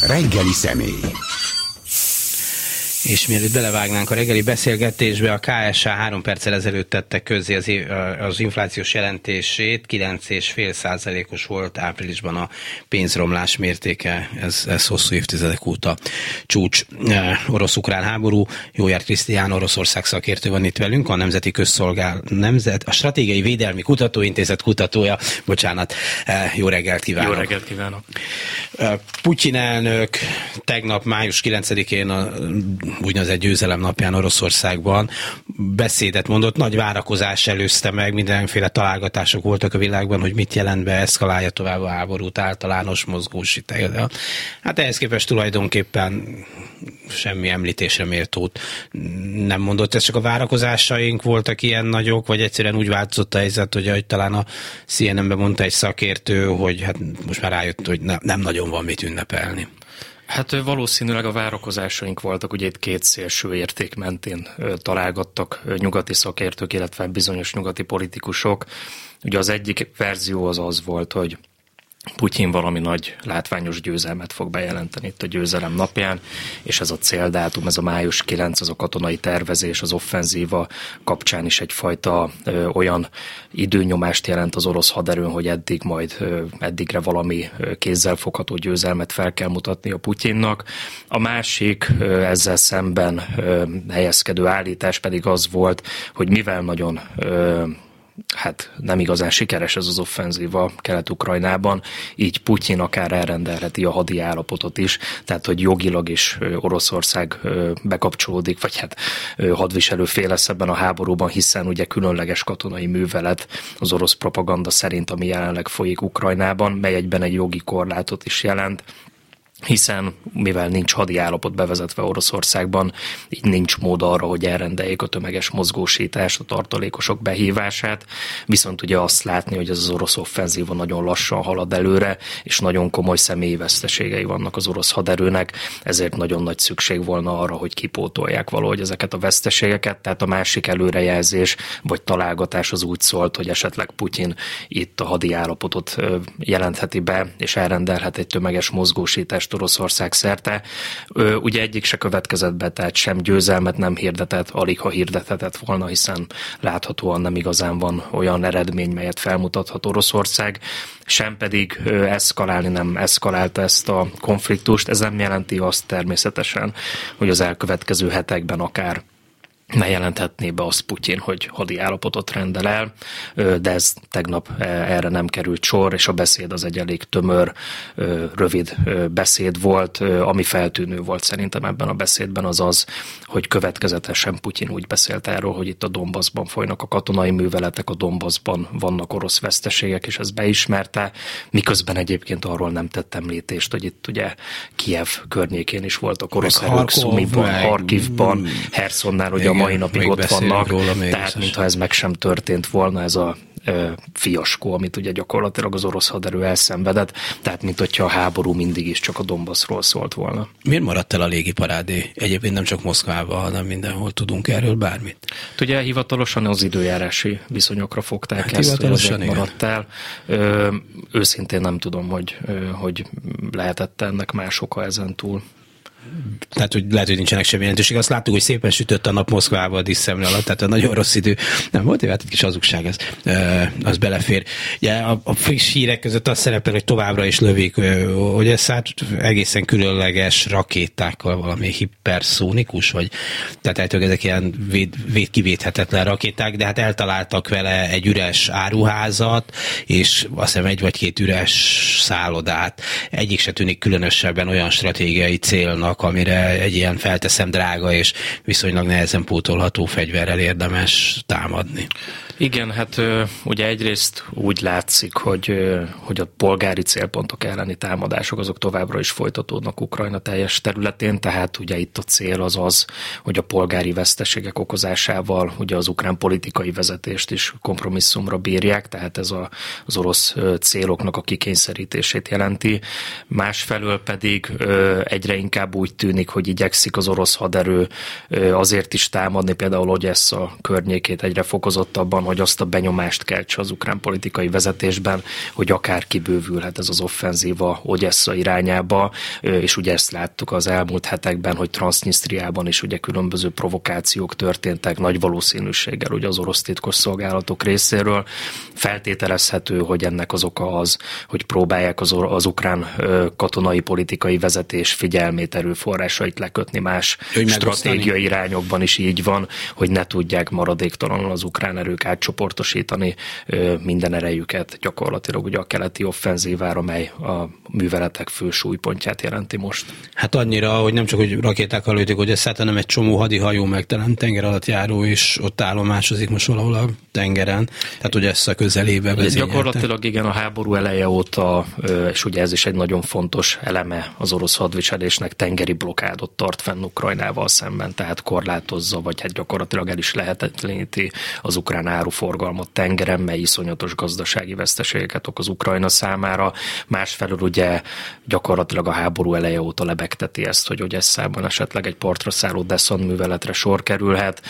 Reggeli személy. És mielőtt belevágnánk a reggeli beszélgetésbe, a KSH három perccel ezelőtt tette közzé az, az inflációs jelentését, 9,5 százalékos volt áprilisban a pénzromlás mértéke, ez, ez hosszú évtizedek óta csúcs. Orosz-ukrán háború, Jójár Krisztián, Oroszország szakértő van itt velünk, a Nemzeti Közszolgál, Nemzet, a Stratégiai Védelmi Kutatóintézet kutatója, bocsánat, jó reggelt kívánok. Jó reggelt kívánok. Putyin elnök tegnap május 9-én a úgynevezett győzelem napján Oroszországban beszédet mondott, nagy várakozás előzte meg, mindenféle találgatások voltak a világban, hogy mit jelent be, eszkalálja tovább a háborút, általános mozgósítás. Hát ehhez képest tulajdonképpen semmi említésre méltót nem mondott. Ez csak a várakozásaink voltak ilyen nagyok, vagy egyszerűen úgy változott a helyzet, hogy ahogy talán a CNN-ben mondta egy szakértő, hogy hát most már rájött, hogy ne, nem nagyon van mit ünnepelni. Hát valószínűleg a várakozásaink voltak, ugye itt két szélső érték mentén találgattak nyugati szakértők, illetve bizonyos nyugati politikusok. Ugye az egyik verzió az az volt, hogy Putyin valami nagy látványos győzelmet fog bejelenteni itt a győzelem napján, és ez a céldátum, ez a május 9, az a katonai tervezés, az offenzíva kapcsán is egyfajta ö, olyan időnyomást jelent az orosz haderőn, hogy eddig majd ö, eddigre valami kézzelfogható győzelmet fel kell mutatni a Putyinnak. A másik ö, ezzel szemben ö, helyezkedő állítás pedig az volt, hogy mivel nagyon ö, hát nem igazán sikeres ez az offenzíva Kelet-Ukrajnában, így Putyin akár elrendelheti a hadi állapotot is, tehát hogy jogilag is Oroszország bekapcsolódik, vagy hát hadviselő fél lesz ebben a háborúban, hiszen ugye különleges katonai művelet az orosz propaganda szerint, ami jelenleg folyik Ukrajnában, mely egyben egy jogi korlátot is jelent, hiszen mivel nincs hadi állapot bevezetve Oroszországban, így nincs mód arra, hogy elrendeljék a tömeges mozgósítást, a tartalékosok behívását, viszont ugye azt látni, hogy az orosz offenzíva nagyon lassan halad előre, és nagyon komoly személyi vannak az orosz haderőnek, ezért nagyon nagy szükség volna arra, hogy kipótolják valahogy ezeket a veszteségeket, tehát a másik előrejelzés vagy találgatás az úgy szólt, hogy esetleg Putyin itt a hadi állapotot jelentheti be, és elrendelhet egy tömeges mozgósítást képest Oroszország szerte. Ugye egyik se következett be, tehát sem győzelmet nem hirdetett, alig ha hirdethetett volna, hiszen láthatóan nem igazán van olyan eredmény, melyet felmutathat Oroszország, sem pedig eszkalálni nem eszkalálta ezt a konfliktust. Ez nem jelenti azt természetesen, hogy az elkövetkező hetekben akár ne jelenthetné be azt Putyin, hogy hadi állapotot rendel el, de ez tegnap e, erre nem került sor, és a beszéd az egy elég tömör, rövid beszéd volt, ami feltűnő volt szerintem ebben a beszédben az az, hogy következetesen Putyin úgy beszélt erről, hogy itt a Donbassban folynak a katonai műveletek, a Donbassban vannak orosz veszteségek, és ez beismerte, miközben egyébként arról nem tett említést, hogy itt ugye Kiev környékén is voltak orosz erők, Szumiban, Harkivban, Hersonnál, ugye a mai napig ott vannak, róla tehát mintha ez meg sem történt volna, ez a fiaskó, amit ugye gyakorlatilag az orosz haderő elszenvedett, tehát mint hogyha a háború mindig is csak a Donbassról szólt volna. Miért maradt el a légiparádé? Egyébként nem csak Moszkvában, hanem mindenhol tudunk erről bármit. Ugye hivatalosan az időjárási viszonyokra fogták hát ezt, hogy maradt el. Ö, őszintén nem tudom, hogy, hogy lehetett ennek más oka ezen túl tehát hogy lehet, hogy nincsenek semmi jelentőség. Azt láttuk, hogy szépen sütött a nap Moszkvába a diszemre alatt, tehát a nagyon rossz idő. Nem volt, hát egy kis hazugság, az, az belefér. Ugye a, a friss hírek között az szerepel, hogy továbbra is lövik, hogy ez hát egészen különleges rakétákkal, valami hiperszónikus, vagy tehát eltől ezek ilyen véd, véd, rakéták, de hát eltaláltak vele egy üres áruházat, és azt hiszem egy vagy két üres szállodát. Egyik se tűnik különösebben olyan stratégiai célnak, vannak, amire egy ilyen felteszem drága és viszonylag nehezen pótolható fegyverrel érdemes támadni. Igen, hát ugye egyrészt úgy látszik, hogy, hogy a polgári célpontok elleni támadások azok továbbra is folytatódnak Ukrajna teljes területén, tehát ugye itt a cél az az, hogy a polgári veszteségek okozásával ugye az ukrán politikai vezetést is kompromisszumra bírják, tehát ez a, az orosz céloknak a kikényszerítését jelenti. Másfelől pedig egyre inkább úgy tűnik, hogy igyekszik az orosz haderő azért is támadni például Ogyessa környékét egyre fokozottabban, hogy azt a benyomást keltse az ukrán politikai vezetésben, hogy akár kibővülhet ez az offenzíva Ogyessa irányába, és ugye ezt láttuk az elmúlt hetekben, hogy Transnistriában is ugye különböző provokációk történtek nagy valószínűséggel ugye az orosz titkos szolgálatok részéről. Feltételezhető, hogy ennek az oka az, hogy próbálják az, az ukrán katonai politikai vezetés figyelmét, erőforrásait lekötni más stratégiai irányokban is így van, hogy ne tudják maradéktalanul az ukrán erők átcsoportosítani minden erejüket gyakorlatilag ugye a keleti offenzívára, mely a műveletek fő súlypontját jelenti most. Hát annyira, hogy nem csak, hogy lőtték, hogy ez hanem egy csomó hadihajó megtelen tenger alatt járó, és ott állomásozik most valahol a tengeren. Tehát, hogy ezt a közelébe Ez gyakorlatilag igen, a háború eleje óta, és ugye ez is egy nagyon fontos eleme az orosz hadviselésnek, tengeri blokádot tart fenn Ukrajnával szemben, tehát korlátozza, vagy hát gyakorlatilag el is lehetetleníti az ukrán áruforgalmat tengeren, mely iszonyatos gazdasági veszteségeket okoz Ukrajna számára. Másfelől ugye gyakorlatilag a háború eleje óta lebegteti ezt, hogy Odesszában esetleg egy partra szálló Desson műveletre sor kerülhet.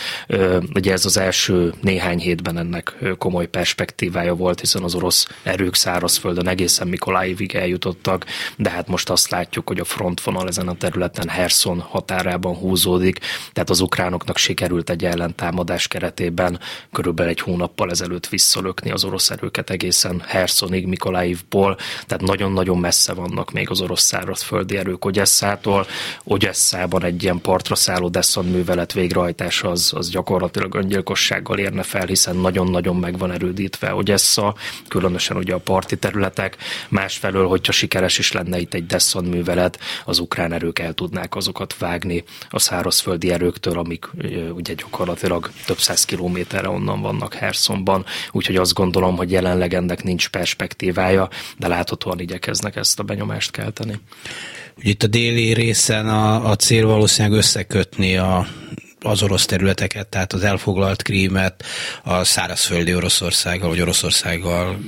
Ugye ez az első néhány hétben ennek komoly perspektívája volt, hiszen az orosz erők szárazföldön egészen Mikolájivig eljutottak, de hát most azt látjuk, hogy a frontvonal ezen a területen Herson határában húzódik, tehát az ukránoknak sikerült egy ellentámadás keretében körülbelül egy hónappal ezelőtt visszalökni az orosz erőket egészen Hersonig, Mikolájivból, tehát nagyon-nagyon messze vannak még az orosz szárazföldi erők Ogyesszától. Ogyesszában egy ilyen partra szálló Desson művelet végrehajtása az, az gyakorlatilag öngyilkossággal érne fel, hiszen nagyon-nagyon meg van erődítve Ogyessa, különösen ugye a parti területek. Másfelől, hogyha sikeres is lenne itt egy Desson művelet, az ukrán erők el tudnák azokat vágni a szárazföldi erőktől, amik ugye gyakorlatilag több száz kilométerre onnan vannak Hersonban, úgyhogy azt gondolom, hogy jelenleg ennek nincs perspektívája, de láthatóan igyekeznek ezt a benyomást kelteni. Ugye itt a déli részen a, a cél valószínűleg összekötni a az orosz területeket, tehát az elfoglalt krímet a szárazföldi Oroszországgal, vagy Oroszországgal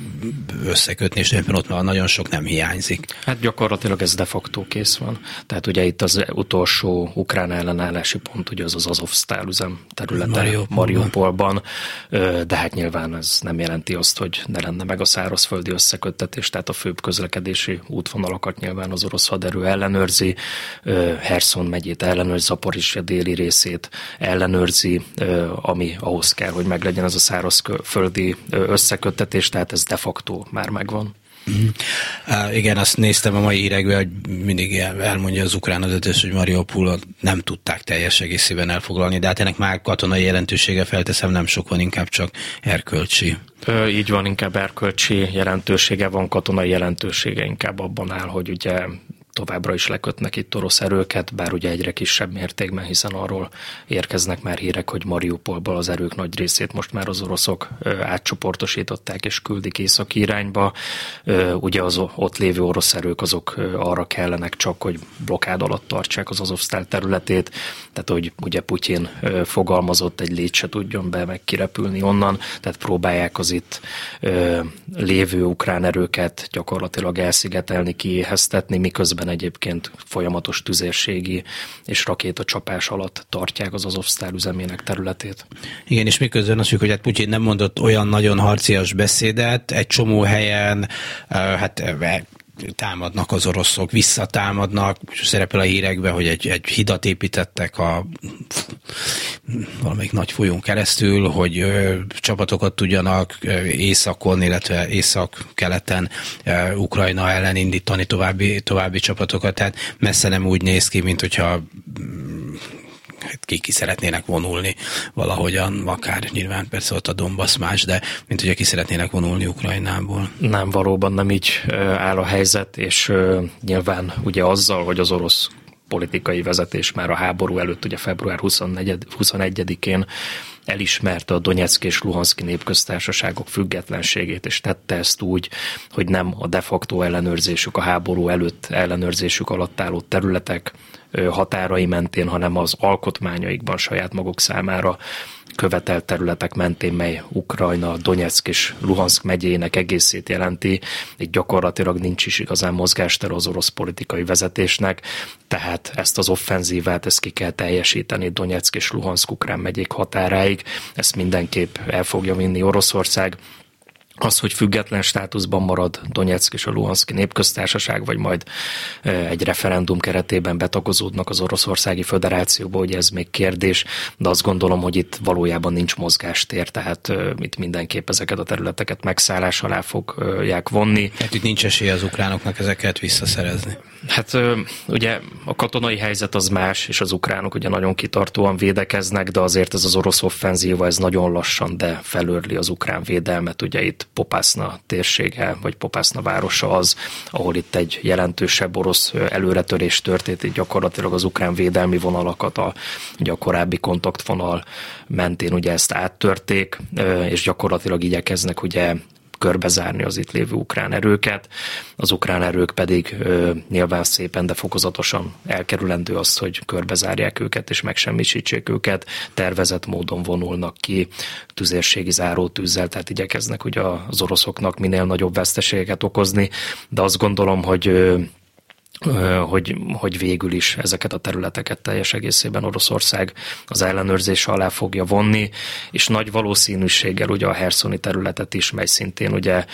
összekötni, és éppen ott már nagyon sok nem hiányzik. Hát gyakorlatilag ez de facto kész van. Tehát ugye itt az utolsó ukrán ellenállási pont, ugye az az Azovsztál üzem területe Mariupolban. Mariupolban, de hát nyilván ez nem jelenti azt, hogy ne lenne meg a szárazföldi összeköttetés, tehát a főbb közlekedési útvonalakat nyilván az orosz haderő ellenőrzi, Herson megyét ellenőrzi, Zaporizsia déli részét, ellenőrzi, ami ahhoz kell, hogy meglegyen ez a szárazföldi összeköttetés, tehát ez de facto már megvan. Mm. Uh, igen, azt néztem a mai hírekben, hogy mindig elmondja az ukrán vezetés, hogy Mariupol nem tudták teljes egészében elfoglalni, de hát ennek már katonai jelentősége felteszem, nem sok van, inkább csak erkölcsi. Ö, így van, inkább erkölcsi jelentősége van, katonai jelentősége inkább abban áll, hogy ugye továbbra is lekötnek itt orosz erőket, bár ugye egyre kisebb mértékben, hiszen arról érkeznek már hírek, hogy Mariupolból az erők nagy részét most már az oroszok átcsoportosították és küldik északi irányba. Ugye az ott lévő orosz erők azok arra kellenek csak, hogy blokád alatt tartsák az Azovsztál területét, tehát hogy ugye Putyin fogalmazott, egy lét se tudjon be meg kirepülni onnan, tehát próbálják az itt lévő ukrán erőket gyakorlatilag elszigetelni, kiéheztetni, miközben egyébként folyamatos tüzérségi és rakétacsapás alatt tartják az Azovsztál üzemének területét. Igen, és miközben azt hogy hát Putyin nem mondott olyan nagyon harcias beszédet, egy csomó helyen hát támadnak az oroszok, visszatámadnak, szerepel a hírekben, hogy egy, egy hidat építettek a valamelyik nagy folyón keresztül, hogy ö, csapatokat tudjanak ö, északon, illetve észak-keleten ö, Ukrajna ellen indítani további, további csapatokat, tehát messze nem úgy néz ki, mint hogyha Hát ki, ki szeretnének vonulni valahogyan, akár nyilván persze ott a Donbass más, de mint ugye ki szeretnének vonulni Ukrajnából. Nem, valóban nem így áll a helyzet, és nyilván ugye azzal, hogy az orosz politikai vezetés már a háború előtt, ugye február 21-én elismerte a Donetsk és Luhanszki népköztársaságok függetlenségét, és tette ezt úgy, hogy nem a de facto ellenőrzésük, a háború előtt ellenőrzésük alatt álló területek határai mentén, hanem az alkotmányaikban saját maguk számára követelt területek mentén, mely Ukrajna, Donetsk és Luhansk megyének egészét jelenti. Itt gyakorlatilag nincs is igazán mozgástere az orosz politikai vezetésnek, tehát ezt az offenzívát, ezt ki kell teljesíteni Donetsk és Luhansk ukrán megyék határáig. Ezt mindenképp el fogja vinni Oroszország az, hogy független státuszban marad Donetsk és a Luhanszki népköztársaság, vagy majd egy referendum keretében betagozódnak az Oroszországi Föderációba, hogy ez még kérdés, de azt gondolom, hogy itt valójában nincs mozgástér, tehát itt mindenképp ezeket a területeket megszállás alá fogják vonni. Hát itt nincs esély az ukránoknak ezeket visszaszerezni. Hát ugye a katonai helyzet az más, és az ukránok ugye nagyon kitartóan védekeznek, de azért ez az orosz offenzíva, ez nagyon lassan, de felörli az ukrán védelmet. Ugye itt Popászna térsége, vagy Popászna városa az, ahol itt egy jelentősebb orosz előretörés történt, itt gyakorlatilag az ukrán védelmi vonalakat a, ugye a korábbi kontaktvonal mentén ugye ezt áttörték, és gyakorlatilag igyekeznek ugye körbezárni az itt lévő ukrán erőket. Az ukrán erők pedig nyilván szépen, de fokozatosan elkerülendő azt, hogy körbezárják őket és megsemmisítsék őket. Tervezett módon vonulnak ki tüzérségi zárótűzzel, tehát igyekeznek ugye az oroszoknak minél nagyobb veszteségeket okozni, de azt gondolom, hogy hogy, hogy végül is ezeket a területeket teljes egészében Oroszország az ellenőrzés alá fogja vonni, és nagy valószínűséggel ugye a Herszoni területet is, mely szintén ugye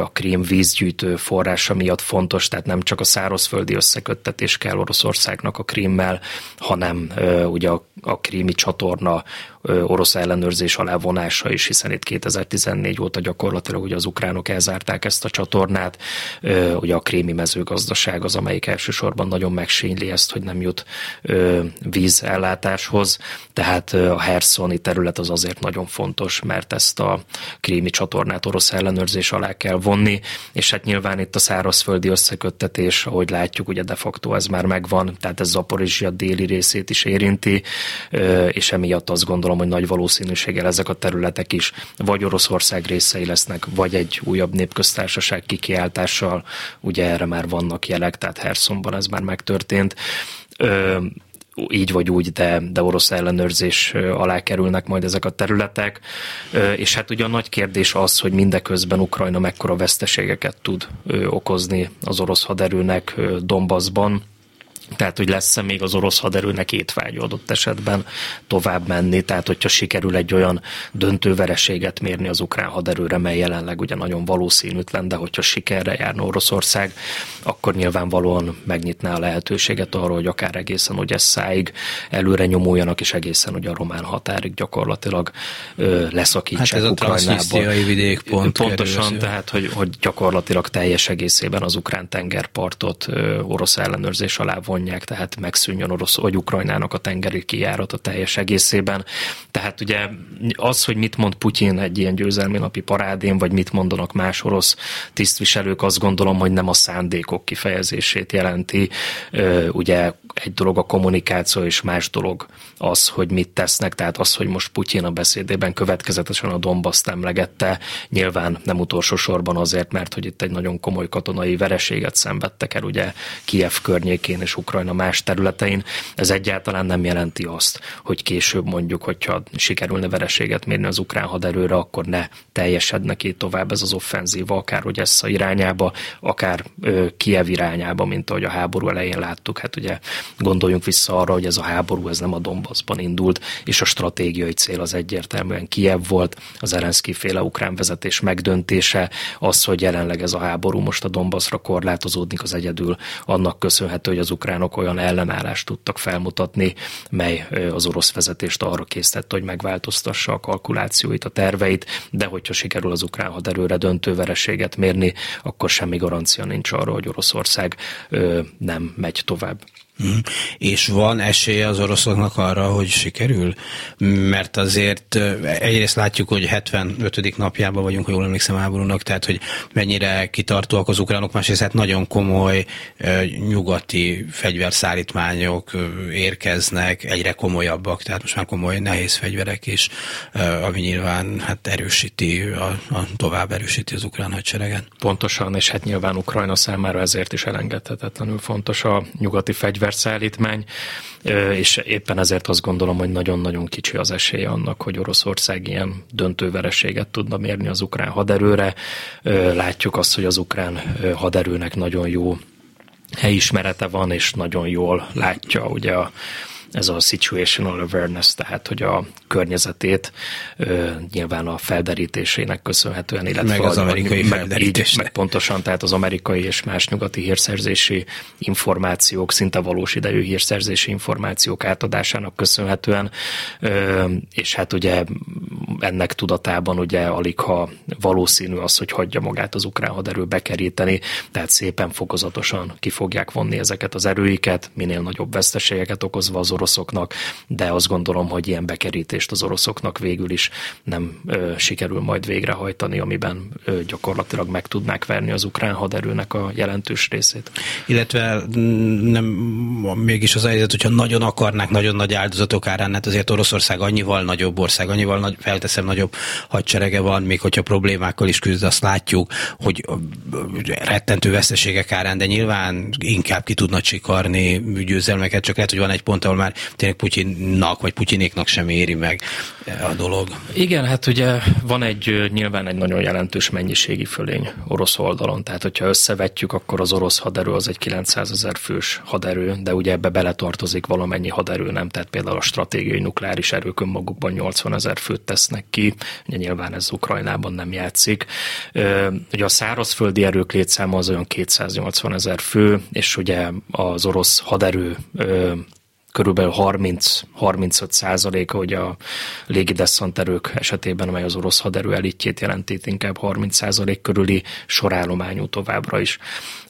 a Krím vízgyűjtő forrása miatt fontos, tehát nem csak a szárazföldi összeköttetés kell Oroszországnak a Krímmel, hanem ugye a, a krími csatorna orosz ellenőrzés alá vonása is, hiszen itt 2014 óta gyakorlatilag ugye az ukránok elzárták ezt a csatornát, ugye a krémi mezőgazdaság az, amelyik elsősorban nagyon megsényli ezt, hogy nem jut vízellátáshoz, tehát a Herszoni terület az azért nagyon fontos, mert ezt a krémi csatornát orosz ellenőrzés alá kell vonni, és hát nyilván itt a szárazföldi összeköttetés, ahogy látjuk, ugye de facto ez már megvan, tehát ez Zaporizsia déli részét is érinti, és emiatt azt gondolom, gondolom, hogy nagy valószínűséggel ezek a területek is vagy Oroszország részei lesznek, vagy egy újabb népköztársaság kikiáltással. Ugye erre már vannak jelek, tehát Herszonban ez már megtörtént. Ö, így vagy úgy, de, de orosz ellenőrzés alá kerülnek majd ezek a területek. És hát ugye a nagy kérdés az, hogy mindeközben Ukrajna mekkora veszteségeket tud okozni az orosz haderőnek Donbassban tehát, hogy lesz-e még az orosz haderőnek étvágy adott esetben tovább menni, tehát hogyha sikerül egy olyan döntő vereséget mérni az ukrán haderőre, mely jelenleg ugye nagyon valószínűtlen, de hogyha sikerre járna Oroszország, akkor nyilvánvalóan megnyitná a lehetőséget arra, hogy akár egészen ugye száig előre nyomuljanak, és egészen ugye a román határig gyakorlatilag ö, leszakítsák hát ez Ukrajnába. a vidékpont Pontosan, kerül, tehát, hogy, hogy gyakorlatilag teljes egészében az ukrán tengerpartot ö, orosz ellenőrzés alá von vonják, tehát megszűnjön orosz vagy Ukrajnának a tengeri kijárat a teljes egészében. Tehát ugye az, hogy mit mond Putyin egy ilyen győzelmi napi parádén, vagy mit mondanak más orosz tisztviselők, azt gondolom, hogy nem a szándékok kifejezését jelenti. Ugye egy dolog a kommunikáció, és más dolog az, hogy mit tesznek, tehát az, hogy most Putyin a beszédében következetesen a Donbass emlegette, nyilván nem utolsó sorban azért, mert hogy itt egy nagyon komoly katonai vereséget szenvedtek el ugye Kiev környékén és Ukrajna más területein. Ez egyáltalán nem jelenti azt, hogy később mondjuk, hogyha sikerülne vereséget mérni az ukrán haderőre, akkor ne teljesedne ki tovább ez az offenzíva, akár hogy ez a irányába, akár ö, Kiev irányába, mint ahogy a háború elején láttuk. Hát ugye gondoljunk vissza arra, hogy ez a háború ez nem a Donbassban indult, és a stratégiai cél az egyértelműen Kiev volt, az Erenszki féle ukrán vezetés megdöntése, az, hogy jelenleg ez a háború most a Donbassra korlátozódik, az egyedül annak köszönhető, hogy az ukránok olyan ellenállást tudtak felmutatni, mely az orosz vezetést arra készítette, hogy megváltoztassa a kalkulációit, a terveit, de hogyha sikerül az ukrán haderőre döntő vereséget mérni, akkor semmi garancia nincs arra, hogy Oroszország nem megy tovább. Mm. És van esélye az oroszoknak arra, hogy sikerül? Mert azért egyrészt látjuk, hogy 75. napjában vagyunk, ha jól emlékszem háborúnak, tehát hogy mennyire kitartóak az ukránok, másrészt hát nagyon komoly nyugati fegyverszállítmányok érkeznek, egyre komolyabbak, tehát most már komoly nehéz fegyverek is, ami nyilván hát erősíti, a, a tovább erősíti az ukrán hadsereget. Pontosan, és hát nyilván Ukrajna számára ezért is elengedhetetlenül fontos a nyugati fegyver fegyverszállítmány, és éppen ezért azt gondolom, hogy nagyon-nagyon kicsi az esélye annak, hogy Oroszország ilyen döntővereséget tudna mérni az ukrán haderőre. Látjuk azt, hogy az ukrán haderőnek nagyon jó helyismerete van, és nagyon jól látja ugye a ez a situational awareness, tehát hogy a környezetét ö, nyilván a felderítésének köszönhetően, illetve meg az amerikai felderítés. Meg pontosan, tehát az amerikai és más nyugati hírszerzési információk, szinte valós idejű hírszerzési információk átadásának köszönhetően, ö, és hát ugye ennek tudatában ugye alig ha valószínű az, hogy hagyja magát az ukrán haderő bekeríteni, tehát szépen fokozatosan ki fogják vonni ezeket az erőiket, minél nagyobb veszteségeket okozva az oroszoknak, de azt gondolom, hogy ilyen bekerítést az oroszoknak végül is nem ö, sikerül majd végrehajtani, amiben ö, gyakorlatilag meg tudnák verni az ukrán haderőnek a jelentős részét. Illetve mm, nem, mégis az helyzet, hogyha nagyon akarnák, nagyon nagy áldozatok árán, hát azért Oroszország annyival nagyobb ország, annyival nagy, felteszem nagyobb hadserege van, még hogyha problémákkal is küzd, azt látjuk, hogy rettentő veszteségek árán, de nyilván inkább ki tudna csikarni győzelmeket, csak lehet, hogy van egy pont, ahol már tényleg Putyinnak vagy Putyinéknak sem éri meg a dolog. Igen, hát ugye van egy nyilván egy nagyon jelentős mennyiségi fölény orosz oldalon, tehát hogyha összevetjük, akkor az orosz haderő az egy 900 ezer fős haderő, de ugye ebbe beletartozik valamennyi haderő, nem? Tehát például a stratégiai nukleáris erők önmagukban 80 ezer főt tesznek ki, ugye nyilván ez Ukrajnában nem játszik. Ugye a szárazföldi erők létszáma az olyan 280 ezer fő, és ugye az orosz haderő körülbelül 30-35 százaléka, hogy a légideszanterők esetében, amely az orosz haderő elitjét jelentít, inkább 30 százalék körüli sorállományú továbbra is.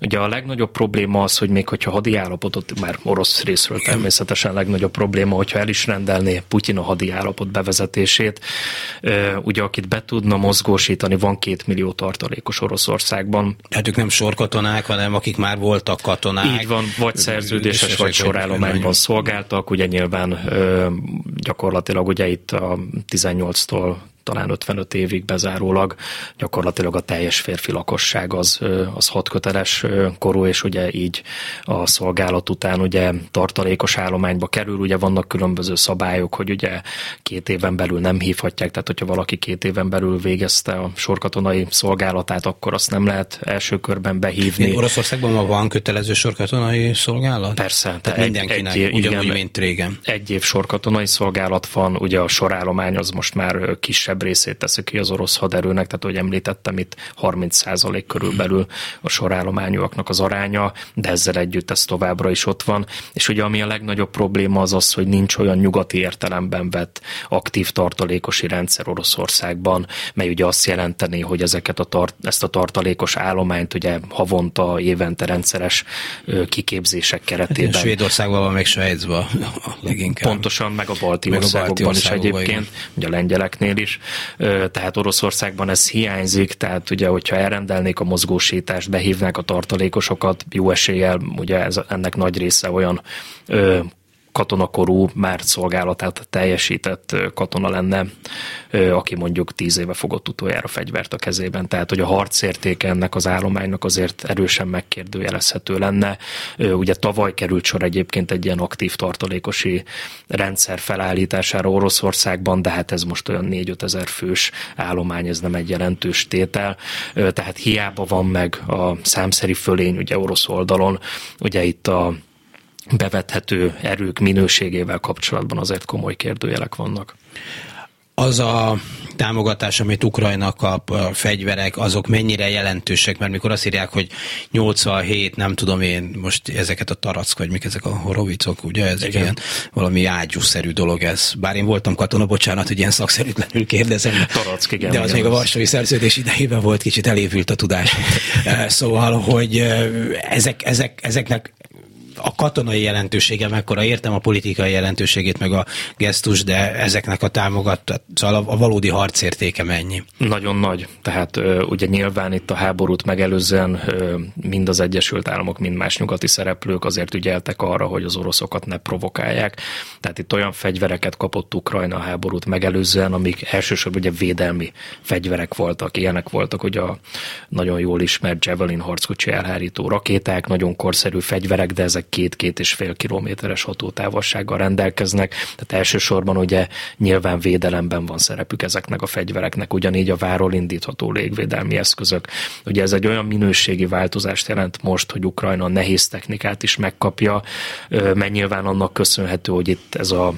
Ugye a legnagyobb probléma az, hogy még hogyha hadi állapotot, már orosz részről természetesen legnagyobb probléma, hogyha el is rendelné Putyin a hadi állapot bevezetését, ugye akit be tudna mozgósítani, van két millió tartalékos Oroszországban. Hát ők nem sorkatonák, hanem akik már voltak katonák. Így van, vagy szerződéses, vagy sorállományban szolgál szolgáltak, ugye nyilván gyakorlatilag ugye itt a 18-tól talán 55 évig bezárólag gyakorlatilag a teljes férfi lakosság az, az hatköteles korú, és ugye így a szolgálat után ugye tartalékos állományba kerül, ugye vannak különböző szabályok, hogy ugye két éven belül nem hívhatják, tehát hogyha valaki két éven belül végezte a sorkatonai szolgálatát, akkor azt nem lehet első körben behívni. Még Oroszországban van kötelező sorkatonai szolgálat? Persze. Tehát mindenkinek, egy, ugyanúgy, igen, mint régen. Egy év sorkatonai szolgálat van, ugye a sorállomány az most már kisebb kisebb részét teszi ki az orosz haderőnek, tehát ahogy említettem, itt 30% körülbelül a sorállományúaknak az aránya, de ezzel együtt ez továbbra is ott van. És ugye ami a legnagyobb probléma az az, hogy nincs olyan nyugati értelemben vett aktív tartalékosi rendszer Oroszországban, mely ugye azt jelenteni, hogy ezeket a tart, ezt a tartalékos állományt ugye havonta, évente rendszeres kiképzések keretében. Hát Svédországban van, még Svájcban leginkább. Pontosan, meg a balti meg országokban a balti is egyébként, igen. ugye a lengyeleknél is tehát Oroszországban ez hiányzik, tehát ugye, hogyha elrendelnék a mozgósítást, behívnák a tartalékosokat, jó eséllyel ugye ez, ennek nagy része olyan katonakorú, már szolgálatát teljesített katona lenne, aki mondjuk tíz éve fogott utoljára fegyvert a kezében. Tehát, hogy a harcértéke ennek az állománynak azért erősen megkérdőjelezhető lenne. Ugye tavaly került sor egyébként egy ilyen aktív tartalékosi rendszer felállítására Oroszországban, de hát ez most olyan 4-5 ezer fős állomány, ez nem egy jelentős tétel. Tehát hiába van meg a számszeri fölény ugye orosz oldalon, ugye itt a bevethető erők minőségével kapcsolatban azért komoly kérdőjelek vannak. Az a támogatás, amit Ukrajna kap, a fegyverek, azok mennyire jelentősek, mert mikor azt írják, hogy 87, nem tudom én, most ezeket a tarack, vagy mik ezek a horovicok, ugye, ez Igen. ilyen valami ágyúszerű dolog ez. Bár én voltam katona, bocsánat, hogy ilyen szakszerűtlenül kérdezem. Tarack, igen. De az igen, még a Varsói Szerződés idejében volt, kicsit elévült a tudás. szóval, hogy ezek, ezek, ezeknek a katonai jelentősége mekkora, értem a politikai jelentőségét, meg a gesztus, de ezeknek a támogat, szóval a, valódi harcértéke mennyi? Nagyon nagy. Tehát ugye nyilván itt a háborút megelőzően mind az Egyesült Államok, mind más nyugati szereplők azért ügyeltek arra, hogy az oroszokat ne provokálják. Tehát itt olyan fegyvereket kapott Ukrajna a háborút megelőzően, amik elsősorban ugye védelmi fegyverek voltak. Ilyenek voltak, hogy a nagyon jól ismert Javelin harckocsi elhárító rakéták, nagyon korszerű fegyverek, de ezek két-két és fél kilométeres hatótávolsággal rendelkeznek, tehát elsősorban ugye nyilván védelemben van szerepük ezeknek a fegyvereknek, ugyanígy a váról indítható légvédelmi eszközök. Ugye ez egy olyan minőségi változást jelent most, hogy Ukrajna nehéz technikát is megkapja, mert nyilván annak köszönhető, hogy itt ez a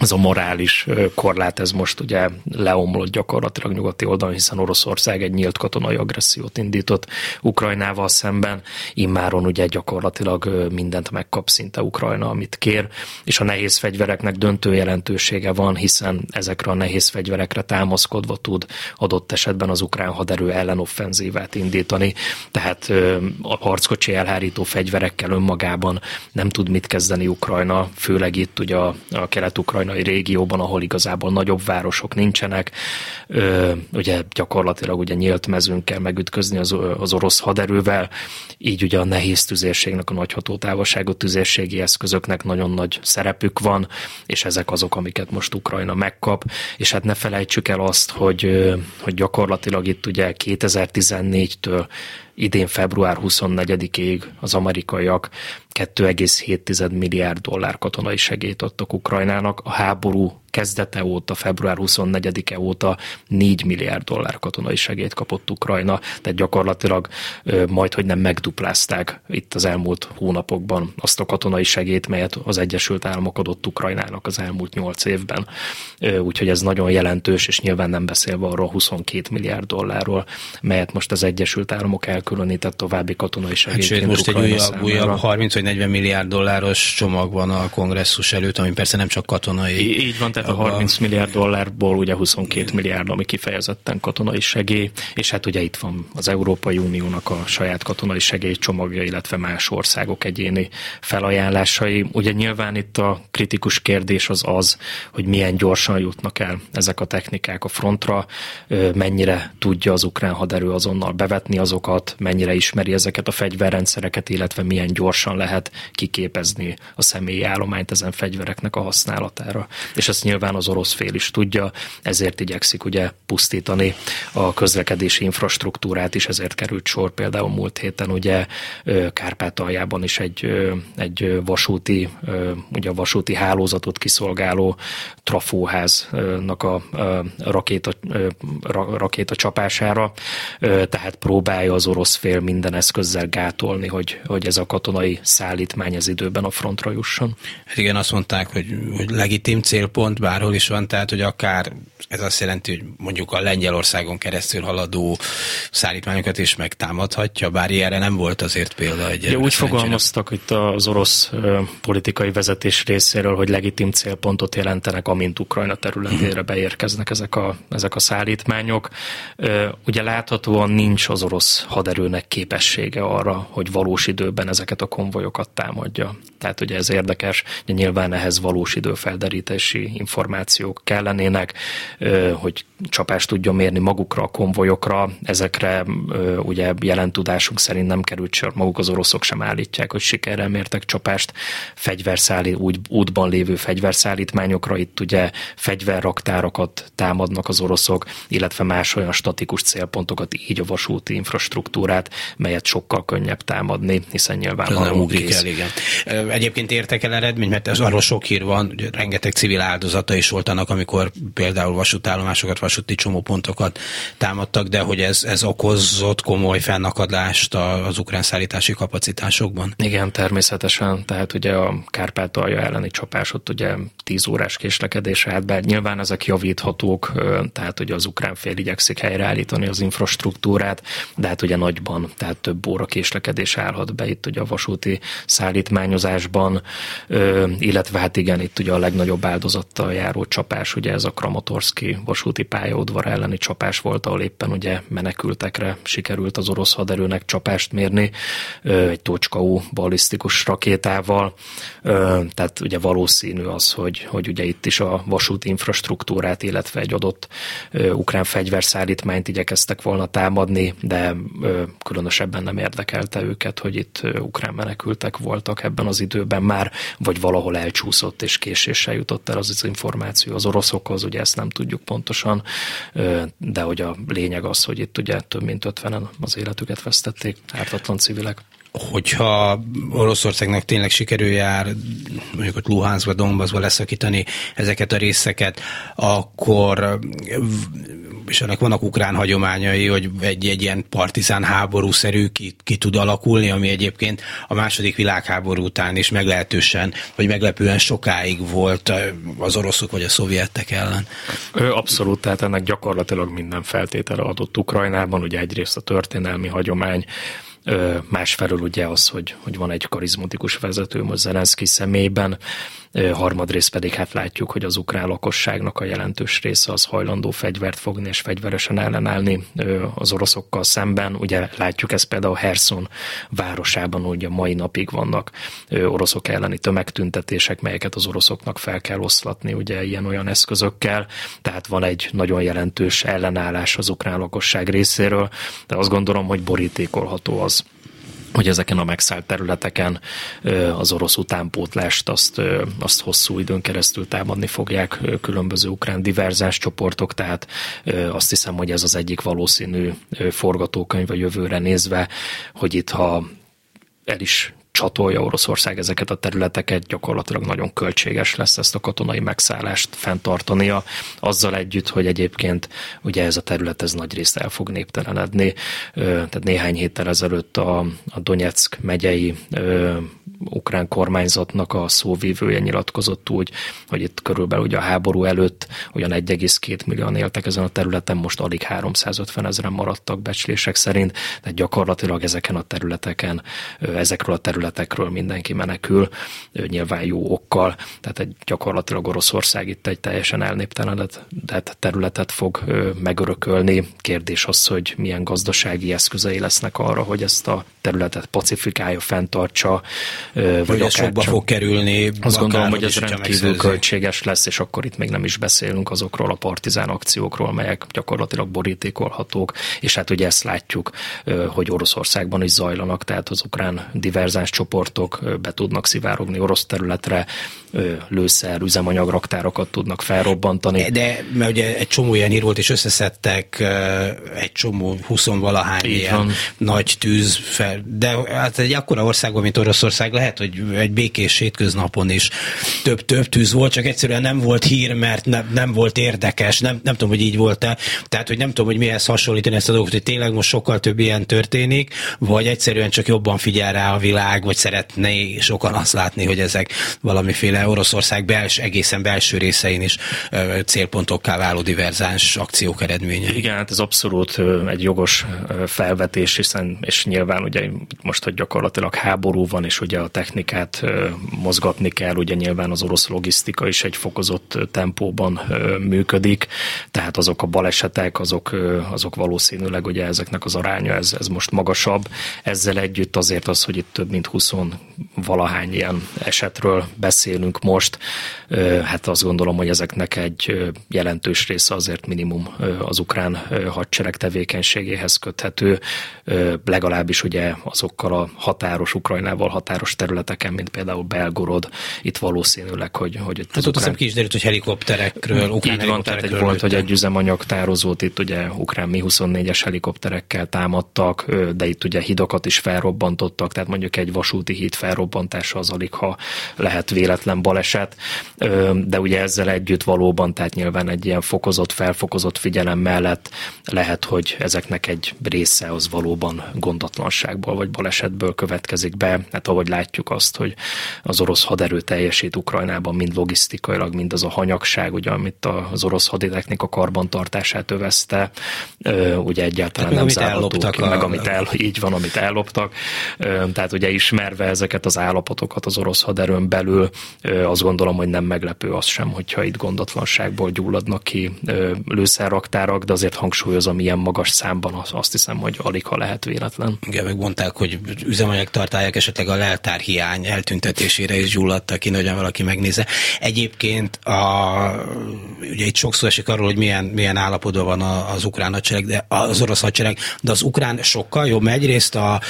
ez a morális korlát, ez most ugye leomlott gyakorlatilag nyugati oldalon, hiszen Oroszország egy nyílt katonai agressziót indított Ukrajnával szemben, immáron ugye gyakorlatilag mindent megkap szinte Ukrajna, amit kér, és a nehéz fegyvereknek döntő jelentősége van, hiszen ezekre a nehéz fegyverekre támaszkodva tud adott esetben az ukrán haderő ellenoffenzívát indítani, tehát a harckocsi elhárító fegyverekkel önmagában nem tud mit kezdeni Ukrajna, főleg itt ugye a, a kelet-ukrajna ukrajnai régióban, ahol igazából nagyobb városok nincsenek. Ö, ugye gyakorlatilag ugye nyílt mezőn kell megütközni az, az orosz haderővel, így ugye a nehéz tüzérségnek, a nagy hatótávolságú tüzérségi eszközöknek nagyon nagy szerepük van, és ezek azok, amiket most Ukrajna megkap, és hát ne felejtsük el azt, hogy, hogy gyakorlatilag itt ugye 2014-től idén február 24-ig az amerikaiak 2,7 milliárd dollár katonai segélyt adtak Ukrajnának. A háború kezdete óta, február 24-e óta 4 milliárd dollár katonai segélyt kapott Ukrajna, tehát gyakorlatilag majd, hogy nem megduplázták itt az elmúlt hónapokban azt a katonai segélyt, melyet az Egyesült Államok adott Ukrajnának az elmúlt 8 évben. Úgyhogy ez nagyon jelentős, és nyilván nem beszélve arról 22 milliárd dollárról, melyet most az Egyesült Államok elkülönített további katonai segélyként hát, most egy újabb, újabb 30 vagy 40 milliárd dolláros csomag van a kongresszus előtt, ami persze nem csak katonai. Így van, tehát a 30 milliárd dollárból ugye 22 milliárd, ami kifejezetten katonai segély, és hát ugye itt van az Európai Uniónak a saját katonai segélycsomagja, illetve más országok egyéni felajánlásai. Ugye nyilván itt a kritikus kérdés az az, hogy milyen gyorsan jutnak el ezek a technikák a frontra, mennyire tudja az ukrán haderő azonnal bevetni azokat, mennyire ismeri ezeket a fegyverrendszereket, illetve milyen gyorsan lehet kiképezni a személyi állományt ezen fegyvereknek a használatára. És ezt nyilván az orosz fél is tudja, ezért igyekszik ugye pusztítani a közlekedési infrastruktúrát is, ezért került sor például múlt héten ugye Kárpátaljában is egy, egy vasúti, ugye a vasúti hálózatot kiszolgáló trafóháznak a rakéta, rakéta csapására, tehát próbálja az orosz fél minden eszközzel gátolni, hogy, hogy ez a katonai szállítmány az időben a frontra jusson. Hát igen, azt mondták, hogy, hogy legitim célpont, bárhol is van, tehát hogy akár ez azt jelenti, hogy mondjuk a Lengyelországon keresztül haladó szállítmányokat is megtámadhatja, bár ilyenre nem volt azért példa. Egy ja, úgy fogalmaztak itt az orosz politikai vezetés részéről, hogy legitim célpontot jelentenek, amint Ukrajna területére beérkeznek ezek a, ezek a szállítmányok. Ugye láthatóan nincs az orosz haderőnek képessége arra, hogy valós időben ezeket a konvojokat támadja. Tehát ugye ez érdekes, hogy nyilván ehhez valós időfelderítési információk kellenének, hogy csapást tudjon mérni magukra, a konvojokra. Ezekre ugye jelen tudásunk szerint nem került sor, maguk az oroszok sem állítják, hogy sikerrel mértek csapást fegyverszállít, úgy útban lévő fegyverszállítmányokra. Itt ugye fegyverraktárokat támadnak az oroszok, illetve más olyan statikus célpontokat, így a vasúti infrastruktúrát, melyet sokkal könnyebb támadni, hiszen nyilván nem ugrik el, igen. Egyébként értek el eredmény, mert az arról sok hír van, rengeteg civil áldozata is volt annak, amikor például vasútállomásokat, vasúti csomópontokat támadtak, de hogy ez, ez okozott komoly fennakadást az ukrán szállítási kapacitásokban? Igen, természetesen. Tehát ugye a Kárpátalja elleni csapás ott ugye 10 órás késlekedés állt be. Nyilván ezek javíthatók, tehát ugye az ukrán fél igyekszik helyreállítani az infrastruktúrát, de hát ugye nagyban, tehát több óra késlekedés állhat be itt ugye a vasúti szállítmányozásban, illetve hát igen, itt ugye a legnagyobb áldozattal járó csapás, ugye ez a Kramatorszki vasúti pályaudvar elleni csapás volt, ahol éppen ugye menekültekre sikerült az orosz haderőnek csapást mérni egy Tocskaú ballisztikus rakétával, tehát ugye valószínű az, hogy, hogy ugye itt is a vasúti infrastruktúrát, illetve egy adott ukrán fegyverszállítmányt igyekeztek volna támadni, de különösebben nem érdekelte őket, hogy itt ukrán menekültek voltak ebben az időben már, vagy valahol elcsúszott és késéssel jutott el az, az információ az oroszokhoz, ugye ezt nem tudjuk pontosan, de hogy a lényeg az, hogy itt ugye több mint 50-en az életüket vesztették, ártatlan civilek. Hogyha Oroszországnak tényleg sikerül jár, mondjuk ott Luhanskba, Donbassba leszakítani ezeket a részeket, akkor és ennek vannak ukrán hagyományai, hogy egy, egy ilyen partizán háborúszerű ki, ki tud alakulni, ami egyébként a második világháború után is meglehetősen, vagy meglepően sokáig volt az oroszok vagy a szovjetek ellen. Abszolút, tehát ennek gyakorlatilag minden feltétele adott Ukrajnában, ugye egyrészt a történelmi hagyomány, Másfelől ugye az, hogy, hogy van egy karizmatikus vezető most Zelenszky személyben, harmadrészt pedig hát látjuk, hogy az ukrán lakosságnak a jelentős része az hajlandó fegyvert fogni és fegyveresen ellenállni az oroszokkal szemben. Ugye látjuk ezt például Herson városában, a mai napig vannak oroszok elleni tömegtüntetések, melyeket az oroszoknak fel kell oszlatni, ugye ilyen-olyan eszközökkel, tehát van egy nagyon jelentős ellenállás az ukrán lakosság részéről, de azt gondolom, hogy borítékolható az, hogy ezeken a megszállt területeken az orosz utánpótlást azt, azt hosszú időn keresztül támadni fogják különböző ukrán diverzáns csoportok, tehát azt hiszem, hogy ez az egyik valószínű forgatókönyv a jövőre nézve, hogy itt ha el is csatolja Oroszország ezeket a területeket, gyakorlatilag nagyon költséges lesz ezt a katonai megszállást fenntartania, azzal együtt, hogy egyébként ugye ez a terület ez nagy részt el fog néptelenedni. Tehát néhány héttel ezelőtt a, a Donetsk megyei ukrán kormányzatnak a szóvívője nyilatkozott úgy, hogy itt körülbelül ugye a háború előtt olyan 1,2 millióan éltek ezen a területen, most alig 350 ezeren maradtak becslések szerint, tehát gyakorlatilag ezeken a területeken, ezekről a területekről mindenki menekül, nyilván jó okkal, tehát egy gyakorlatilag Oroszország itt egy teljesen elnéptelenedett területet fog megörökölni. Kérdés az, hogy milyen gazdasági eszközei lesznek arra, hogy ezt a területet pacifikálja, fenntartsa, vagy, vagy ez sokba fog kerülni. Azt gondolom, hogy ez rendkívül költséges lesz, és akkor itt még nem is beszélünk azokról a partizán akciókról, melyek gyakorlatilag borítékolhatók, és hát ugye ezt látjuk, hogy Oroszországban is zajlanak, tehát az ukrán diverzáns csoportok be tudnak szivárogni orosz területre, lőszer, üzemanyagraktárokat tudnak felrobbantani. De mert ugye egy csomó ilyen ír volt, és összeszedtek egy csomó, huszonvalahány ilyen van. nagy tűz fel. De hát egy akkora országban, mint Oroszország, lehet, hogy egy békés hétköznapon is több-több tűz volt, csak egyszerűen nem volt hír, mert nem, nem volt érdekes, nem, nem tudom, hogy így volt-e. Tehát, hogy nem tudom, hogy mihez hasonlítani ezt a dolgot, hogy tényleg most sokkal több ilyen történik, vagy egyszerűen csak jobban figyel rá a világ, vagy szeretné sokan azt látni, hogy ezek valamiféle Oroszország bels, egészen belső részein is célpontokká váló diverzáns akciók eredménye. Igen, hát ez abszolút egy jogos felvetés, hiszen és nyilván ugye most, hogy gyakorlatilag háború van, és ugye a technikát mozgatni kell, ugye nyilván az orosz logisztika is egy fokozott tempóban működik, tehát azok a balesetek, azok, azok valószínűleg ugye ezeknek az aránya, ez, ez most magasabb. Ezzel együtt azért az, hogy itt több mint 20 valahány ilyen esetről beszélünk most, hát azt gondolom, hogy ezeknek egy jelentős része azért minimum az ukrán hadsereg tevékenységéhez köthető, legalábbis ugye azokkal a határos, Ukrajnával határos területeken, mint például Belgorod, itt valószínűleg, hogy, hogy itt hát ott ukrán... ki is hogy helikopterekről, ukrán Így van, tehát egy volt, hogy egy üzemanyagtározót itt ugye ukrán Mi-24-es helikopterekkel támadtak, de itt ugye hidakat is felrobbantottak, tehát mondjuk egy vasúti híd felrobbantása az alig, ha lehet véletlen baleset, de ugye ezzel együtt valóban, tehát nyilván egy ilyen fokozott, felfokozott figyelem mellett lehet, hogy ezeknek egy része az valóban gondatlanságból vagy balesetből következik be. Hát ahogy látjuk azt, hogy az orosz haderő teljesít Ukrajnában mind logisztikailag, mind az a hanyagság, ugye, amit az orosz haditechnika karbantartását övezte, ugye egyáltalán hát, nem zárható ki, a... meg amit el, így van, amit elloptak. Tehát ugye ismerve ezeket az állapotokat az orosz haderőn belül, azt gondolom, hogy nem meglepő az sem, hogyha itt gondatlanságból gyulladnak ki lőszerraktárak, de azért hangsúlyozom, ilyen magas számban azt hiszem, hogy alig ha lehet véletlen. Igen, megmondták, hogy üzemanyag tartálják esetleg a leltár hiány eltüntetésére is gyulladtak ki, nagyon valaki megnézze. Egyébként a, ugye itt sokszor esik arról, hogy milyen, milyen állapotban van az ukrán hadsereg, de az orosz hadsereg, de az ukrán sokkal jobb. Egyrészt a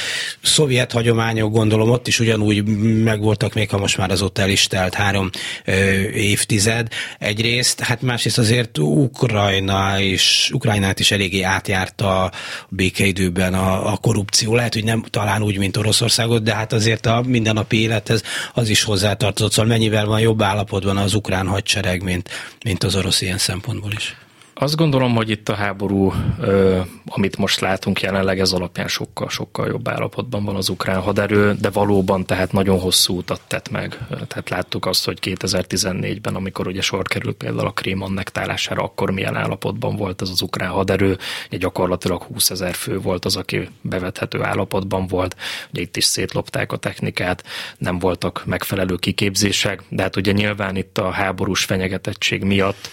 szovjet hagyományok, gondolom ott is ugyanúgy megvoltak, még ha most már az ott el is telt három ö, évtized. Egyrészt, hát másrészt azért Ukrajna is, Ukrajnát is eléggé átjárta a békeidőben a, a korrupció. Lehet, hogy nem talán úgy, mint Oroszországot, de hát azért a mindennapi élethez az is hozzátartozott. Szóval mennyivel van jobb állapotban az ukrán hadsereg, mint, mint az orosz ilyen szempontból is. Azt gondolom, hogy itt a háború, amit most látunk jelenleg, ez alapján sokkal-sokkal jobb állapotban van az ukrán haderő, de valóban tehát nagyon hosszú utat tett meg. Tehát láttuk azt, hogy 2014-ben, amikor ugye sor került például a Krím annektálására, akkor milyen állapotban volt ez az ukrán haderő. Ugye gyakorlatilag 20 ezer fő volt az, aki bevethető állapotban volt. Ugye itt is szétlopták a technikát, nem voltak megfelelő kiképzések, de hát ugye nyilván itt a háborús fenyegetettség miatt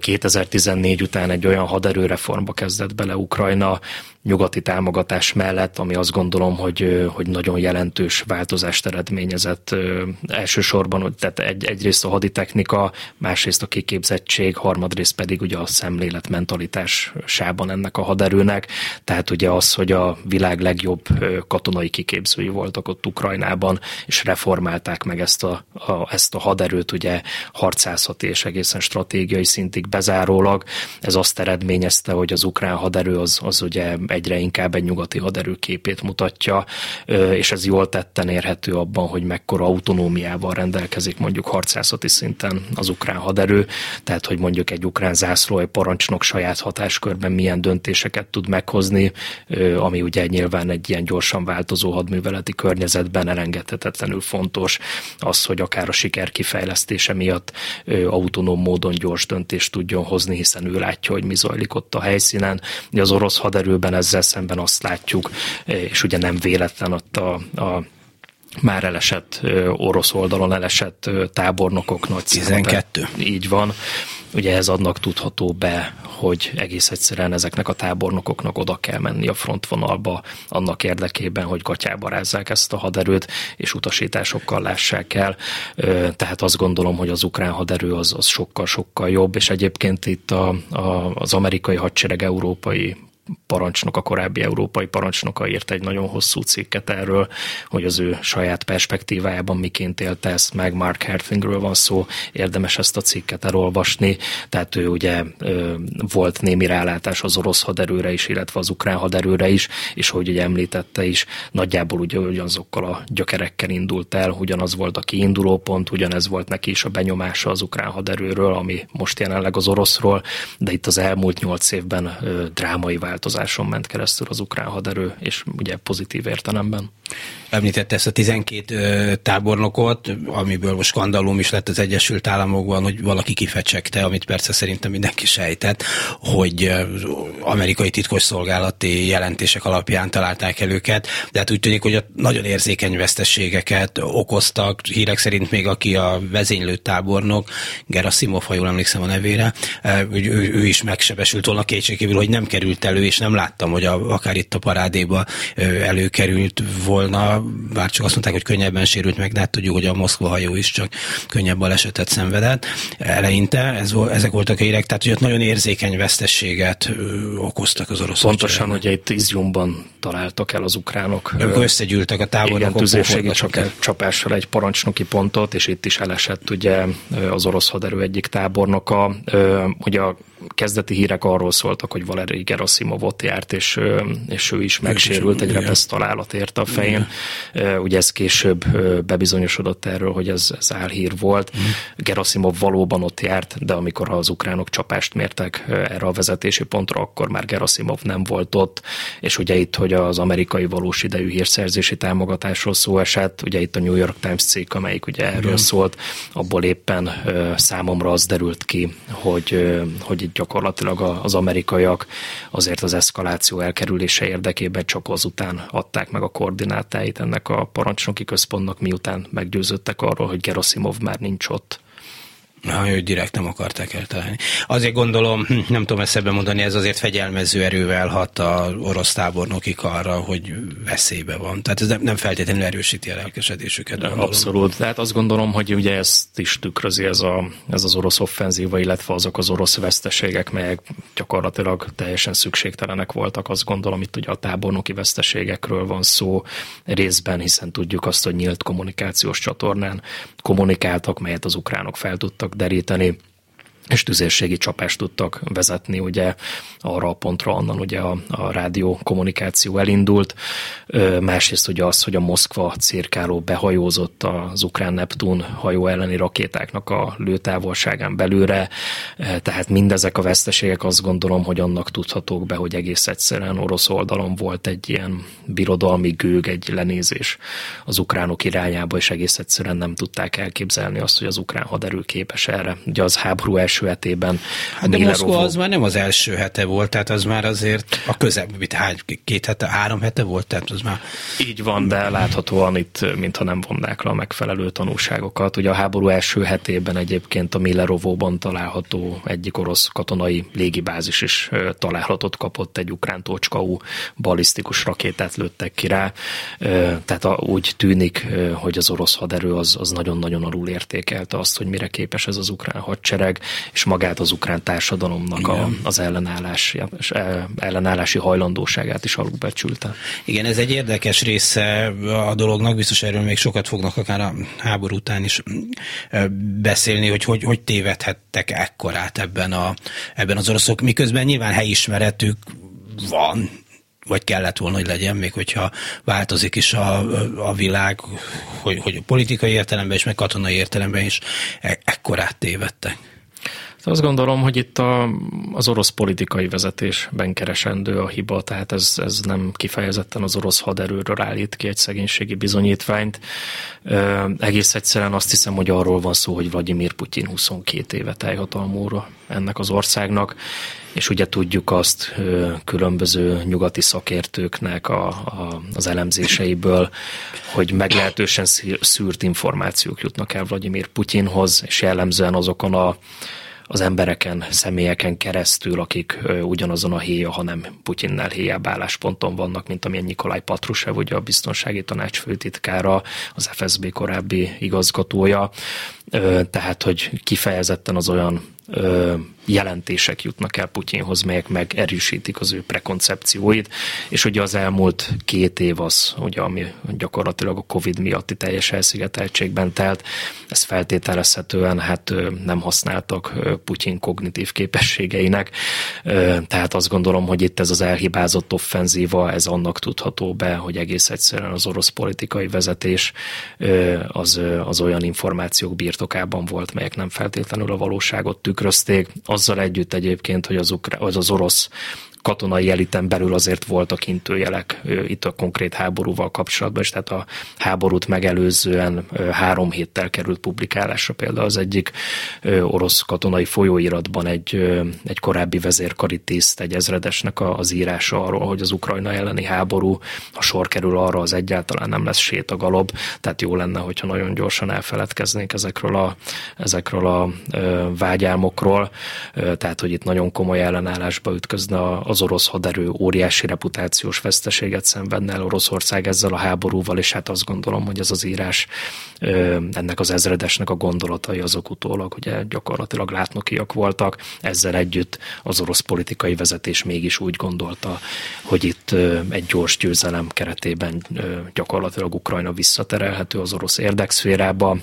2014 után egy olyan haderőreformba kezdett bele Ukrajna, nyugati támogatás mellett, ami azt gondolom, hogy, hogy nagyon jelentős változást eredményezett elsősorban, tehát egy, egyrészt a haditechnika, másrészt a kiképzettség, harmadrészt pedig ugye a szemlélet mentalitás sában ennek a haderőnek, tehát ugye az, hogy a világ legjobb katonai kiképzői voltak ott Ukrajnában, és reformálták meg ezt a, a, ezt a haderőt ugye harcászati és egészen stratégiai szintig bezárólag. Ez azt eredményezte, hogy az ukrán haderő az, az ugye egyre inkább egy nyugati haderő képét mutatja, és ez jól tetten érhető abban, hogy mekkora autonómiával rendelkezik mondjuk harcászati szinten az ukrán haderő, tehát hogy mondjuk egy ukrán zászlói parancsnok saját hatáskörben milyen döntéseket tud meghozni, ami ugye nyilván egy ilyen gyorsan változó hadműveleti környezetben elengedhetetlenül fontos, az, hogy akár a siker kifejlesztése miatt autonóm módon gyors döntést tudjon hozni, hiszen ő látja, hogy mi zajlik ott a helyszínen. Az orosz haderőben ezzel szemben azt látjuk, és ugye nem véletlen ott a, a már elesett orosz oldalon elesett tábornokok nagy 12. Szerepe. Így van. Ugye ez annak tudható be, hogy egész egyszerűen ezeknek a tábornokoknak oda kell menni a frontvonalba annak érdekében, hogy gatyába rázzák ezt a haderőt, és utasításokkal lássák el. Tehát azt gondolom, hogy az ukrán haderő az, az sokkal-sokkal jobb, és egyébként itt a, a, az amerikai hadsereg európai parancsnok, a korábbi európai parancsnoka írt egy nagyon hosszú cikket erről, hogy az ő saját perspektívájában miként élte ezt meg. Mark Herthingről van szó, érdemes ezt a cikket elolvasni. Tehát ő ugye volt némi rálátás az orosz haderőre is, illetve az ukrán haderőre is, és hogy ugye említette is, nagyjából ugye ugyanazokkal a gyökerekkel indult el, ugyanaz volt a kiinduló pont, ugyanez volt neki is a benyomása az ukrán haderőről, ami most jelenleg az oroszról, de itt az elmúlt nyolc évben drámai vált változáson ment keresztül az ukrán haderő, és ugye pozitív értelemben. Említette ezt a 12 tábornokot, amiből most skandalum is lett az Egyesült Államokban, hogy valaki kifecsegte, amit persze szerintem mindenki sejtett, hogy amerikai titkosszolgálati jelentések alapján találták el őket, de hát úgy tűnik, hogy nagyon érzékeny veszteségeket okoztak, hírek szerint még aki a vezénylő tábornok, Gerasimov, ha jól emlékszem a nevére, ő, ő is megsebesült volna kétségkívül, hogy nem került elő, és nem láttam, hogy a, akár itt a parádéba előkerült volna, bár csak azt mondták, hogy könnyebben sérült meg, de hát tudjuk, hogy a Moszkva hajó is csak könnyebb balesetet szenvedett eleinte, ez, ezek voltak a hírek, tehát hogy ott nagyon érzékeny vesztességet okoztak az oroszok. Pontosan, hogy itt Izjumban találtak el az ukránok. Ők összegyűltek a tábornokok. Igen, csapással egy parancsnoki pontot, és itt is elesett ugye az orosz haderő egyik tábornoka. Ugye a kezdeti hírek arról szóltak, hogy Valeri Gerasimov ott járt, és, és ő is megsérült, egy repesz találat érte a fején. Igen. Ugye ez később bebizonyosodott erről, hogy ez, ez álhír volt. Mm. Gerasimov valóban ott járt, de amikor az ukránok csapást mértek erre a vezetési pontra, akkor már Gerasimov nem volt ott, és ugye itt, hogy az amerikai valós idejű hírszerzési támogatásról szó esett, ugye itt a New York Times cikk, amelyik ugye erről Igen. szólt, abból éppen számomra az derült ki, hogy, hogy gyakorlatilag az amerikaiak azért az eszkaláció elkerülése érdekében csak azután adták meg a koordinátáit ennek a parancsnoki központnak, miután meggyőződtek arról, hogy Gerasimov már nincs ott. Ha, ő direkt nem akarták eltalálni. Azért gondolom, hm, nem tudom ezt ebben mondani, ez azért fegyelmező erővel hat a orosz tábornokik arra, hogy veszélybe van. Tehát ez nem, nem feltétlenül erősíti a lelkesedésüket. Gondolom. Abszolút. Tehát azt gondolom, hogy ugye ezt is tükrözi ez, a, ez az orosz offenzíva, illetve azok az orosz veszteségek, melyek gyakorlatilag teljesen szükségtelenek voltak. Azt gondolom, itt ugye a tábornoki veszteségekről van szó részben, hiszen tudjuk azt, hogy nyílt kommunikációs csatornán kommunikáltak, melyet az ukránok fel tudtak deríteni, és tüzérségi csapást tudtak vezetni ugye arra a pontra, onnan ugye a, a rádió kommunikáció elindult. Másrészt ugye az, hogy a Moszkva cirkáló behajózott az ukrán Neptun hajó elleni rakétáknak a lőtávolságán belőle, tehát mindezek a veszteségek azt gondolom, hogy annak tudhatók be, hogy egész egyszerűen orosz oldalon volt egy ilyen birodalmi gőg, egy lenézés az ukránok irányába, és egész egyszerűen nem tudták elképzelni azt, hogy az ukrán haderő képes erre. Ugye az háború első hetében. Hát de Moszkva az már nem az első hete volt, tehát az már azért a közelbbi, hány, két hete, három hete volt, tehát az már... Így van, de láthatóan itt, mintha nem vonnák le a megfelelő tanulságokat. Ugye a háború első hetében egyébként a Millerovóban található egyik orosz katonai légibázis is találatot kapott, egy ukrán tocskáú balisztikus rakétát lőttek ki rá. Tehát úgy tűnik, hogy az orosz haderő az, az nagyon-nagyon alul értékelte azt, hogy mire képes ez az ukrán hadsereg, és magát az ukrán társadalomnak a, az ellenállás, ellenállási hajlandóságát is alulbecsülte. Igen, ez egy érdekes része a dolognak, biztos erről még sokat fognak akár a háború után is beszélni, hogy hogy, hogy tévedhettek ekkorát ebben, a, ebben az oroszok, miközben nyilván helyismeretük van, vagy kellett volna, hogy legyen, még hogyha változik is a, a világ, hogy, hogy politikai értelemben is, meg katonai értelemben is e, ekkorát tévedtek. Azt gondolom, hogy itt a, az orosz politikai vezetésben keresendő a hiba, tehát ez, ez nem kifejezetten az orosz haderőről állít ki egy szegénységi bizonyítványt. Egész egyszerűen azt hiszem, hogy arról van szó, hogy Vladimir Putyin 22 éve teljhatalmúra ennek az országnak, és ugye tudjuk azt különböző nyugati szakértőknek a, a, az elemzéseiből, hogy meglehetősen szűrt információk jutnak el Vladimir Putyinhoz, és jellemzően azokon a az embereken, személyeken keresztül, akik ugyanazon a héja, hanem Putyinnel héjább állásponton vannak, mint amilyen Nikolaj Patrushev, ugye a biztonsági tanács főtitkára, az FSB korábbi igazgatója, tehát, hogy kifejezetten az olyan jelentések jutnak el Putyinhoz, melyek megerősítik az ő prekoncepcióit, és ugye az elmúlt két év az, ugye, ami gyakorlatilag a Covid miatti teljes elszigeteltségben telt, ez feltételezhetően hát nem használtak Putyin kognitív képességeinek, tehát azt gondolom, hogy itt ez az elhibázott offenzíva, ez annak tudható be, hogy egész egyszerűen az orosz politikai vezetés az, az olyan információk birtokában volt, melyek nem feltétlenül a valóságot tükrözték. Azzal együtt egyébként, hogy az, ukra- az, az orosz katonai eliten belül azért voltak intőjelek itt a konkrét háborúval kapcsolatban, és tehát a háborút megelőzően három héttel került publikálásra. Például az egyik orosz katonai folyóiratban egy, egy korábbi vezérkari tiszt, egy ezredesnek az írása arról, hogy az Ukrajna elleni háború, ha sor kerül arra, az egyáltalán nem lesz sétagalob, tehát jó lenne, hogyha nagyon gyorsan elfeledkeznénk ezekről a, ezekről a vágyálmokról, tehát hogy itt nagyon komoly ellenállásba ütközne a, az orosz haderő óriási reputációs veszteséget szenvedne el Oroszország ezzel a háborúval, és hát azt gondolom, hogy ez az írás ennek az ezredesnek a gondolatai azok utólag ugye gyakorlatilag látnokiak voltak. Ezzel együtt az orosz politikai vezetés mégis úgy gondolta, hogy itt egy gyors győzelem keretében gyakorlatilag Ukrajna visszaterelhető az orosz érdekszférába,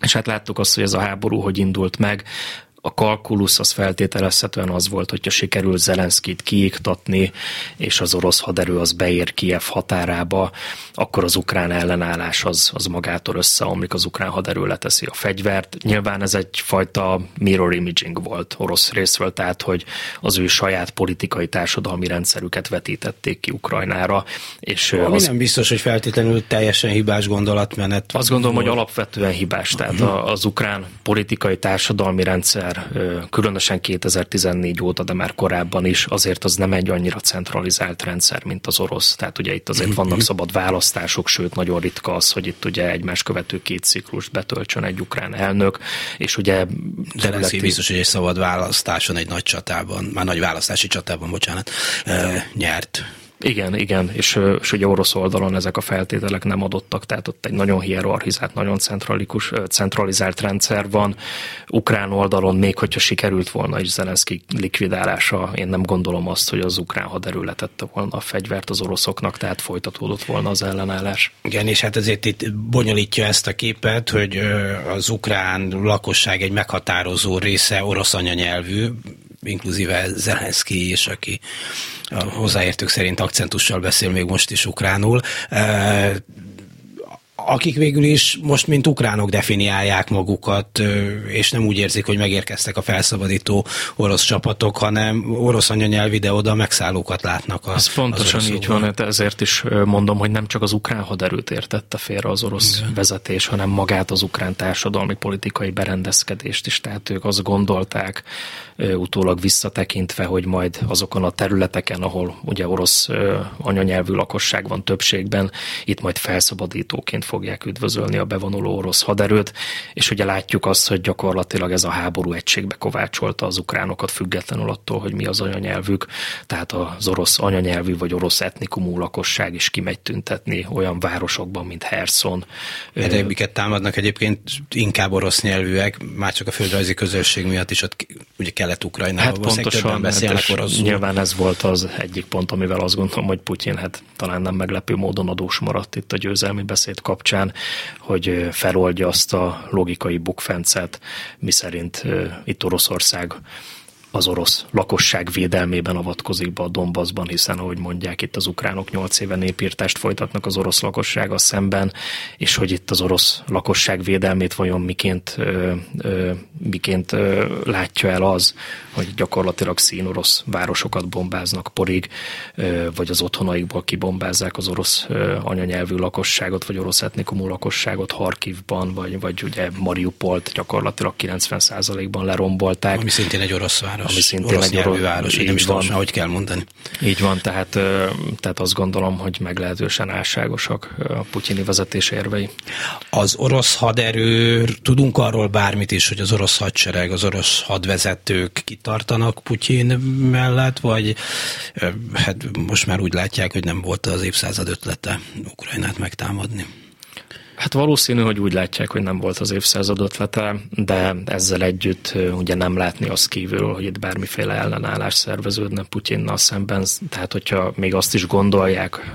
és hát láttuk azt, hogy ez a háború hogy indult meg, a kalkulusz az feltételezhetően az volt, hogyha sikerül Zelenszkit kiiktatni, és az orosz haderő az beér Kiev határába, akkor az ukrán ellenállás az, az magától összeomlik, az ukrán haderő leteszi a fegyvert. Nyilván ez egyfajta mirror imaging volt orosz részről, tehát hogy az ő saját politikai társadalmi rendszerüket vetítették ki Ukrajnára. És Ami az, nem biztos, hogy feltétlenül teljesen hibás gondolatmenet. Azt gondolom, volt. hogy alapvetően hibás. Tehát az ukrán politikai társadalmi rendszer rendszer, különösen 2014 óta, de már korábban is, azért az nem egy annyira centralizált rendszer, mint az orosz. Tehát ugye itt azért vannak szabad választások, sőt nagyon ritka az, hogy itt ugye egymás követő két ciklust betöltsön egy ukrán elnök, és ugye... Zelenszky biztos, hogy egy szabad választáson, egy nagy csatában, már nagy választási csatában, bocsánat, nyert. Igen, igen, és, és ugye orosz oldalon ezek a feltételek nem adottak, tehát ott egy nagyon hierarchizált, nagyon centralikus, centralizált rendszer van. Ukrán oldalon még hogyha sikerült volna is Zelenszky likvidálása, én nem gondolom azt, hogy az ukrán haderő letette volna a fegyvert az oroszoknak, tehát folytatódott volna az ellenállás. Igen, és hát ezért itt bonyolítja ezt a képet, hogy az ukrán lakosság egy meghatározó része orosz anyanyelvű, inkluzíve Zelenszky is, aki a hozzáértők szerint akcentussal beszél még most is ukránul akik végül is most mint ukránok definiálják magukat, és nem úgy érzik, hogy megérkeztek a felszabadító orosz csapatok, hanem orosz anyanyelvi, de oda megszállókat látnak. A, Ez pontosan így van, hát ezért is mondom, hogy nem csak az ukrán haderőt értette félre az orosz Igen. vezetés, hanem magát az ukrán társadalmi politikai berendezkedést is. Tehát ők azt gondolták, utólag visszatekintve, hogy majd azokon a területeken, ahol ugye orosz anyanyelvű lakosság van többségben, itt majd felszabadítóként fogják üdvözölni a bevonuló orosz haderőt, és ugye látjuk azt, hogy gyakorlatilag ez a háború egységbe kovácsolta az ukránokat függetlenül attól, hogy mi az anyanyelvük, tehát az orosz anyanyelvű vagy orosz etnikumú lakosság is kimegy tüntetni olyan városokban, mint Herson. Miket támadnak egyébként inkább orosz nyelvűek, már csak a földrajzi közösség miatt is ott ugye Kelet-Ukrajnában hát pontosan, beszélnek hát oroszul. Nyilván ez volt az egyik pont, amivel azt gondolom, hogy Putyin hát talán nem meglepő módon adós maradt itt a győzelmi beszéd kapcsán, hogy feloldja azt a logikai bukfencet, miszerint itt Oroszország az orosz lakosság védelmében avatkozik be a Donbassban, hiszen ahogy mondják, itt az ukránok nyolc éve népírtást folytatnak az orosz lakossága szemben, és hogy itt az orosz lakosság védelmét vajon miként, ö, ö, miként ö, látja el az, hogy gyakorlatilag színorosz városokat bombáznak porig, ö, vagy az otthonaikból kibombázzák az orosz ö, anyanyelvű lakosságot, vagy orosz etnikumú lakosságot Harkivban, vagy, vagy ugye Mariupolt gyakorlatilag 90%-ban lerombolták. Ami szintén egy orosz város város. Ami szintén orosz egy orosz város, így nem is van. hogy kell mondani. Így van, tehát, tehát azt gondolom, hogy meglehetősen álságosak a putyini vezetés érvei. Az orosz haderő, tudunk arról bármit is, hogy az orosz hadsereg, az orosz hadvezetők kitartanak Putyin mellett, vagy hát most már úgy látják, hogy nem volt az évszázad ötlete Ukrajnát megtámadni? Hát valószínű, hogy úgy látják, hogy nem volt az évszázad ötlete, de ezzel együtt ugye nem látni azt kívül, hogy itt bármiféle ellenállás szerveződne Putyinnal szemben. Tehát, hogyha még azt is gondolják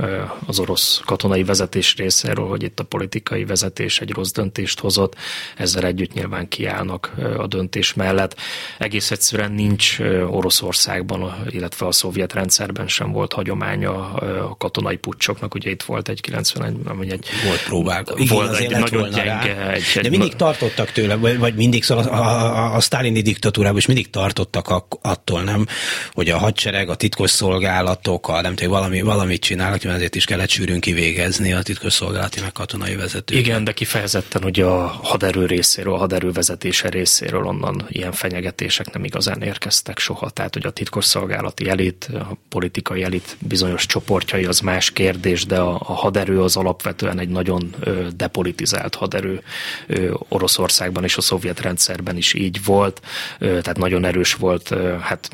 az orosz katonai vezetés részéről, hogy itt a politikai vezetés egy rossz döntést hozott, ezzel együtt nyilván kiállnak a döntés mellett. Egész egyszerűen nincs Oroszországban, illetve a szovjet rendszerben sem volt hagyománya a katonai pucsoknak. Ugye itt volt egy 91, ami egy... Volt próbálkozás volt egy nagyon gyenge. Egy, egy, De mindig tartottak tőle, vagy, vagy mindig szóval a, a, a sztálini diktatúrában is mindig tartottak a, attól, nem, hogy a hadsereg, a titkos szolgálatok, a, nem tudom, valami, valamit csinálnak, mert ezért is kellett sűrűn kivégezni a titkos szolgálati meg katonai vezetők. Igen, de kifejezetten ugye a haderő részéről, a haderő vezetése részéről onnan ilyen fenyegetések nem igazán érkeztek soha. Tehát, hogy a titkos szolgálati elit, a politikai elit bizonyos csoportjai az más kérdés, de a, a haderő az alapvetően egy nagyon depolitizált haderő Oroszországban és a szovjet rendszerben is így volt, tehát nagyon erős volt hát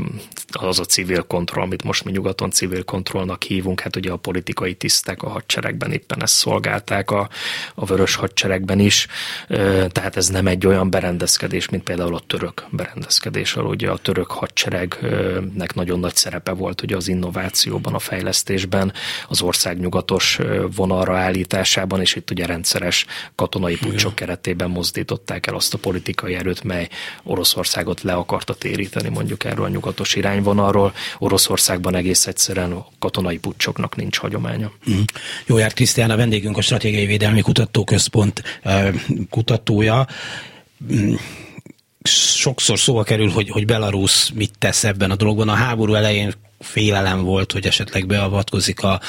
az a civil kontroll, amit most mi nyugaton civil kontrollnak hívunk, hát ugye a politikai tisztek a hadseregben éppen ezt szolgálták a, a vörös hadseregben is, tehát ez nem egy olyan berendezkedés, mint például a török berendezkedés, ahol ugye a török hadseregnek nagyon nagy szerepe volt ugye az innovációban, a fejlesztésben, az ország nyugatos vonalra állításában, és itt ugye rendszeres katonai pucsok keretében mozdították el azt a politikai erőt, mely Oroszországot le akarta téríteni mondjuk erről a nyugatos irányvonalról. Oroszországban egész egyszerűen a katonai pucsoknak nincs hagyománya. Mm. Jó járt Krisztián, a vendégünk a Stratégiai Védelmi Kutatóközpont kutatója mm. sokszor szóba kerül, hogy, hogy Belarus mit tesz ebben a dologban. A háború elején félelem volt, hogy esetleg beavatkozik a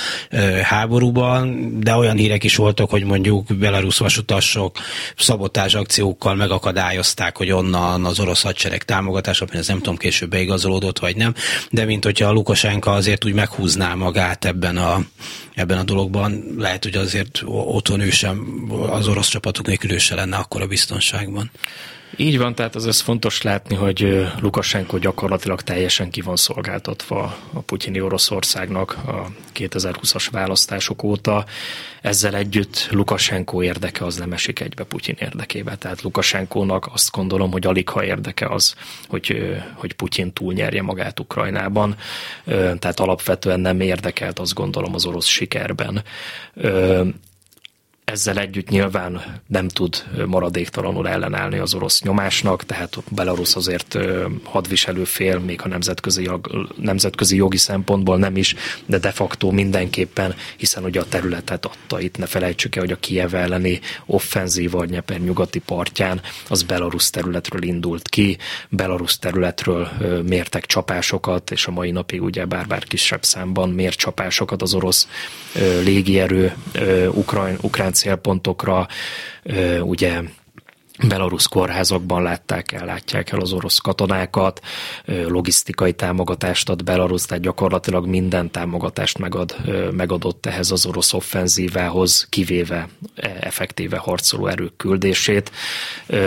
háborúban, de olyan hírek is voltak, hogy mondjuk belarusz vasutasok szabotás akciókkal megakadályozták, hogy onnan az orosz hadsereg támogatása, mert ez nem tudom később beigazolódott vagy nem, de mint hogyha a Lukasenka azért úgy meghúzná magát ebben a, ebben a dologban, lehet, hogy azért otthon ő sem, az orosz csapatok nélkül ő se lenne akkor a biztonságban. Így van, tehát az ez fontos látni, hogy Lukasenko gyakorlatilag teljesen ki van szolgáltatva a putyini Oroszországnak a 2020-as választások óta. Ezzel együtt Lukasenko érdeke az nem esik egybe Putyin érdekébe. Tehát Lukasenkónak azt gondolom, hogy alig ha érdeke az, hogy, hogy Putyin túlnyerje magát Ukrajnában. Tehát alapvetően nem érdekelt azt gondolom az orosz sikerben ezzel együtt nyilván nem tud maradéktalanul ellenállni az orosz nyomásnak, tehát Belarus azért hadviselő fél, még a nemzetközi, nemzetközi jogi szempontból nem is, de de facto mindenképpen, hiszen ugye a területet adta. Itt, ne felejtsük el, hogy a Kiev elleni offenzíva a nyugati partján, az Belarus területről indult ki, Belarus területről mértek csapásokat, és a mai napig ugye bár-bár kisebb számban mér csapásokat az orosz légierő ukrán, ukrán célpontokra, ugye belarusz kórházakban látták el, látják el az orosz katonákat, logisztikai támogatást ad Belarus, tehát gyakorlatilag minden támogatást megad, megadott ehhez az orosz offenzívához, kivéve e, effektíve harcoló erők küldését.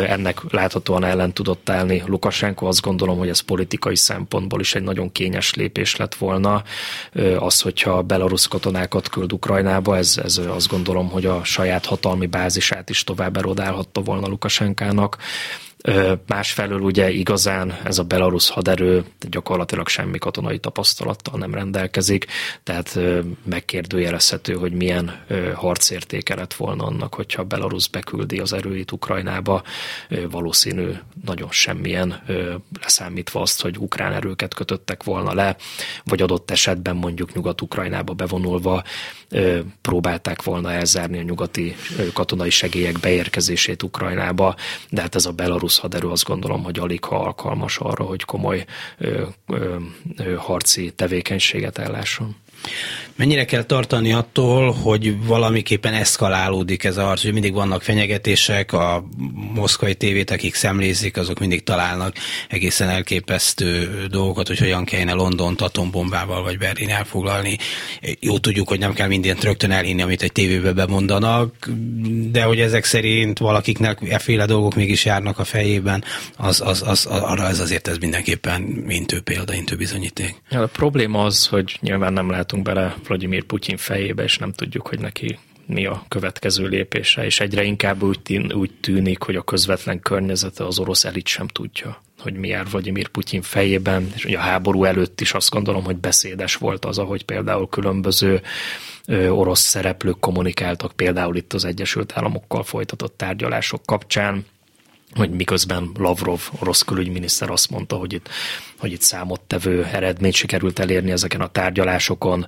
Ennek láthatóan ellen tudott állni Lukasenko, azt gondolom, hogy ez politikai szempontból is egy nagyon kényes lépés lett volna. Az, hogyha belarusz katonákat küld Ukrajnába, ez, ez azt gondolom, hogy a saját hatalmi bázisát is tovább erodálhatta volna Lukasenko Poroshenkának. Másfelől ugye igazán ez a belarusz haderő gyakorlatilag semmi katonai tapasztalattal nem rendelkezik, tehát megkérdőjelezhető, hogy milyen harcértéke lett volna annak, hogyha Belarus beküldi az erőit Ukrajnába, valószínű nagyon semmilyen leszámítva azt, hogy ukrán erőket kötöttek volna le, vagy adott esetben mondjuk Nyugat-Ukrajnába bevonulva próbálták volna elzárni a nyugati katonai segélyek beérkezését Ukrajnába, de hát ez a belarusz haderő azt gondolom, hogy alig ha alkalmas arra, hogy komoly ö, ö, ö, harci tevékenységet ellásson. Mennyire kell tartani attól, hogy valamiképpen eszkalálódik ez a harc, hogy mindig vannak fenyegetések, a moszkvai tévét, akik szemlézik, azok mindig találnak egészen elképesztő dolgokat, hogy hogyan kellene Londont atombombával vagy Berlin elfoglalni. Jó tudjuk, hogy nem kell mindent rögtön elhinni, amit egy tévébe bemondanak, de hogy ezek szerint valakiknek efféle dolgok mégis járnak a fejében, az, az, az, arra ez azért ez mindenképpen intő példa, intő bizonyíték. Ja, a probléma az, hogy nyilván nem látunk bele Vladimir Putyin fejébe, és nem tudjuk, hogy neki mi a következő lépése, és egyre inkább úgy, tűn, úgy tűnik, hogy a közvetlen környezete az orosz elit sem tudja, hogy mi jár Vladimir Putyin fejében, és ugye a háború előtt is azt gondolom, hogy beszédes volt az, ahogy például különböző orosz szereplők kommunikáltak, például itt az Egyesült Államokkal folytatott tárgyalások kapcsán, hogy miközben Lavrov, orosz külügyminiszter azt mondta, hogy itt hogy itt számottevő eredményt sikerült elérni ezeken a tárgyalásokon,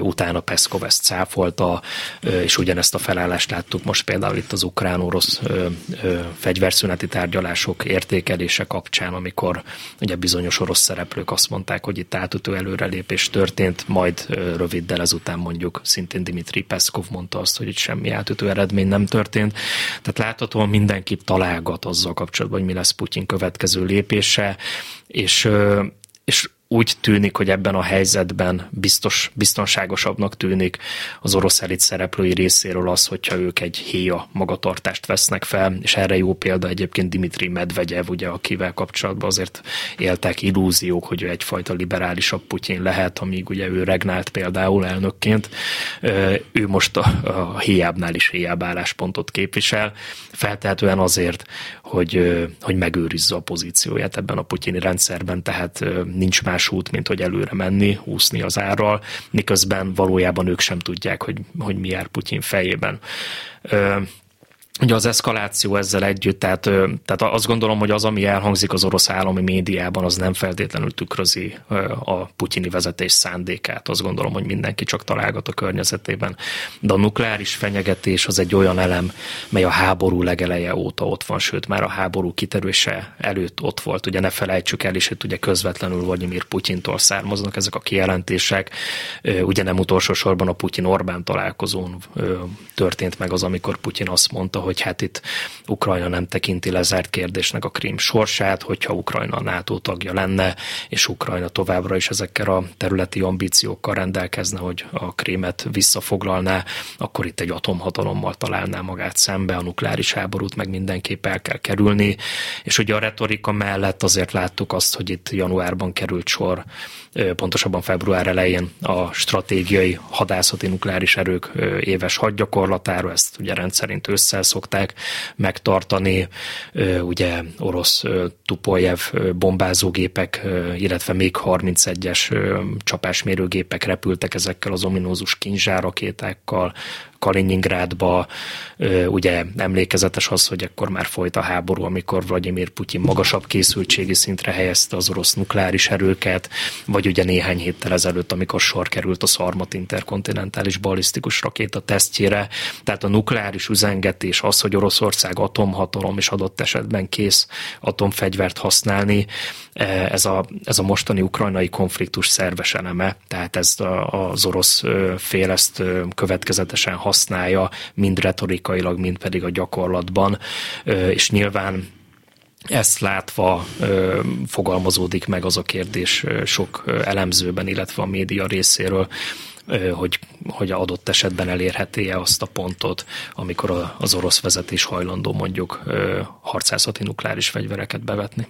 utána Peszkov ezt cáfolta, és ugyanezt a felállást láttuk most például itt az ukrán-orosz fegyverszüneti tárgyalások értékelése kapcsán, amikor ugye bizonyos orosz szereplők azt mondták, hogy itt átütő előrelépés történt, majd röviddel ezután mondjuk szintén Dimitri Peszkov mondta azt, hogy itt semmi átütő eredmény nem történt. Tehát láthatóan mindenki találgat azzal kapcsolatban, hogy mi lesz Putyin következő lépése, és és úgy tűnik, hogy ebben a helyzetben biztos, biztonságosabbnak tűnik az orosz elit szereplői részéről az, hogyha ők egy héja magatartást vesznek fel, és erre jó példa egyébként Dimitri Medvegyev, ugye, akivel kapcsolatban azért éltek illúziók, hogy ő egyfajta liberálisabb Putyin lehet, amíg ugye ő regnált például elnökként. Ő most a, a héjábbnál is héjább álláspontot képvisel, feltehetően azért, hogy, hogy megőrizze a pozícióját ebben a putyini rendszerben, tehát nincs más út, mint hogy előre menni, úszni az árral, miközben valójában ők sem tudják, hogy, hogy mi jár Putyin fejében. Ugye az eszkaláció ezzel együtt, tehát, tehát azt gondolom, hogy az, ami elhangzik az orosz állami médiában, az nem feltétlenül tükrözi a putyini vezetés szándékát. Azt gondolom, hogy mindenki csak találgat a környezetében. De a nukleáris fenyegetés az egy olyan elem, mely a háború legeleje óta ott van, sőt már a háború kiterülése előtt ott volt. Ugye ne felejtsük el is, hogy ugye közvetlenül Vladimir Putyintól származnak ezek a kijelentések. Ugye nem utolsó sorban a Putyin-Orbán találkozón történt meg az, amikor Putyin azt mondta, hogy hát itt Ukrajna nem tekinti lezárt kérdésnek a Krím sorsát, hogyha Ukrajna a NATO tagja lenne, és Ukrajna továbbra is ezekkel a területi ambíciókkal rendelkezne, hogy a Krímet visszafoglalná, akkor itt egy atomhatalommal találná magát szembe, a nukleáris háborút meg mindenképp el kell kerülni, és ugye a retorika mellett azért láttuk azt, hogy itt januárban került sor pontosabban február elején a stratégiai hadászati nukleáris erők éves hadgyakorlatára, ezt ugye rendszerint ősszel szokták megtartani, ugye orosz Tupoljev bombázógépek, illetve még 31-es csapásmérőgépek repültek ezekkel az ominózus kinzsárakétákkal, Kaliningrádba, ugye emlékezetes az, hogy ekkor már folyt a háború, amikor Vladimir Putyin magasabb készültségi szintre helyezte az orosz nukleáris erőket, vagy ugye néhány héttel ezelőtt, amikor sor került a Szarmat interkontinentális balisztikus rakéta tesztjére. Tehát a nukleáris üzengetés, az, hogy Oroszország atomhatalom és adott esetben kész atomfegyvert használni, ez a, ez a mostani ukrajnai konfliktus szerves eleme, tehát ez az orosz fél ezt következetesen használja, mind retorikailag, mind pedig a gyakorlatban, és nyilván ezt látva ö, fogalmazódik meg az a kérdés sok elemzőben, illetve a média részéről, ö, hogy, hogy adott esetben elérheti-e azt a pontot, amikor az orosz vezetés hajlandó mondjuk ö, harcászati nukleáris fegyvereket bevetni.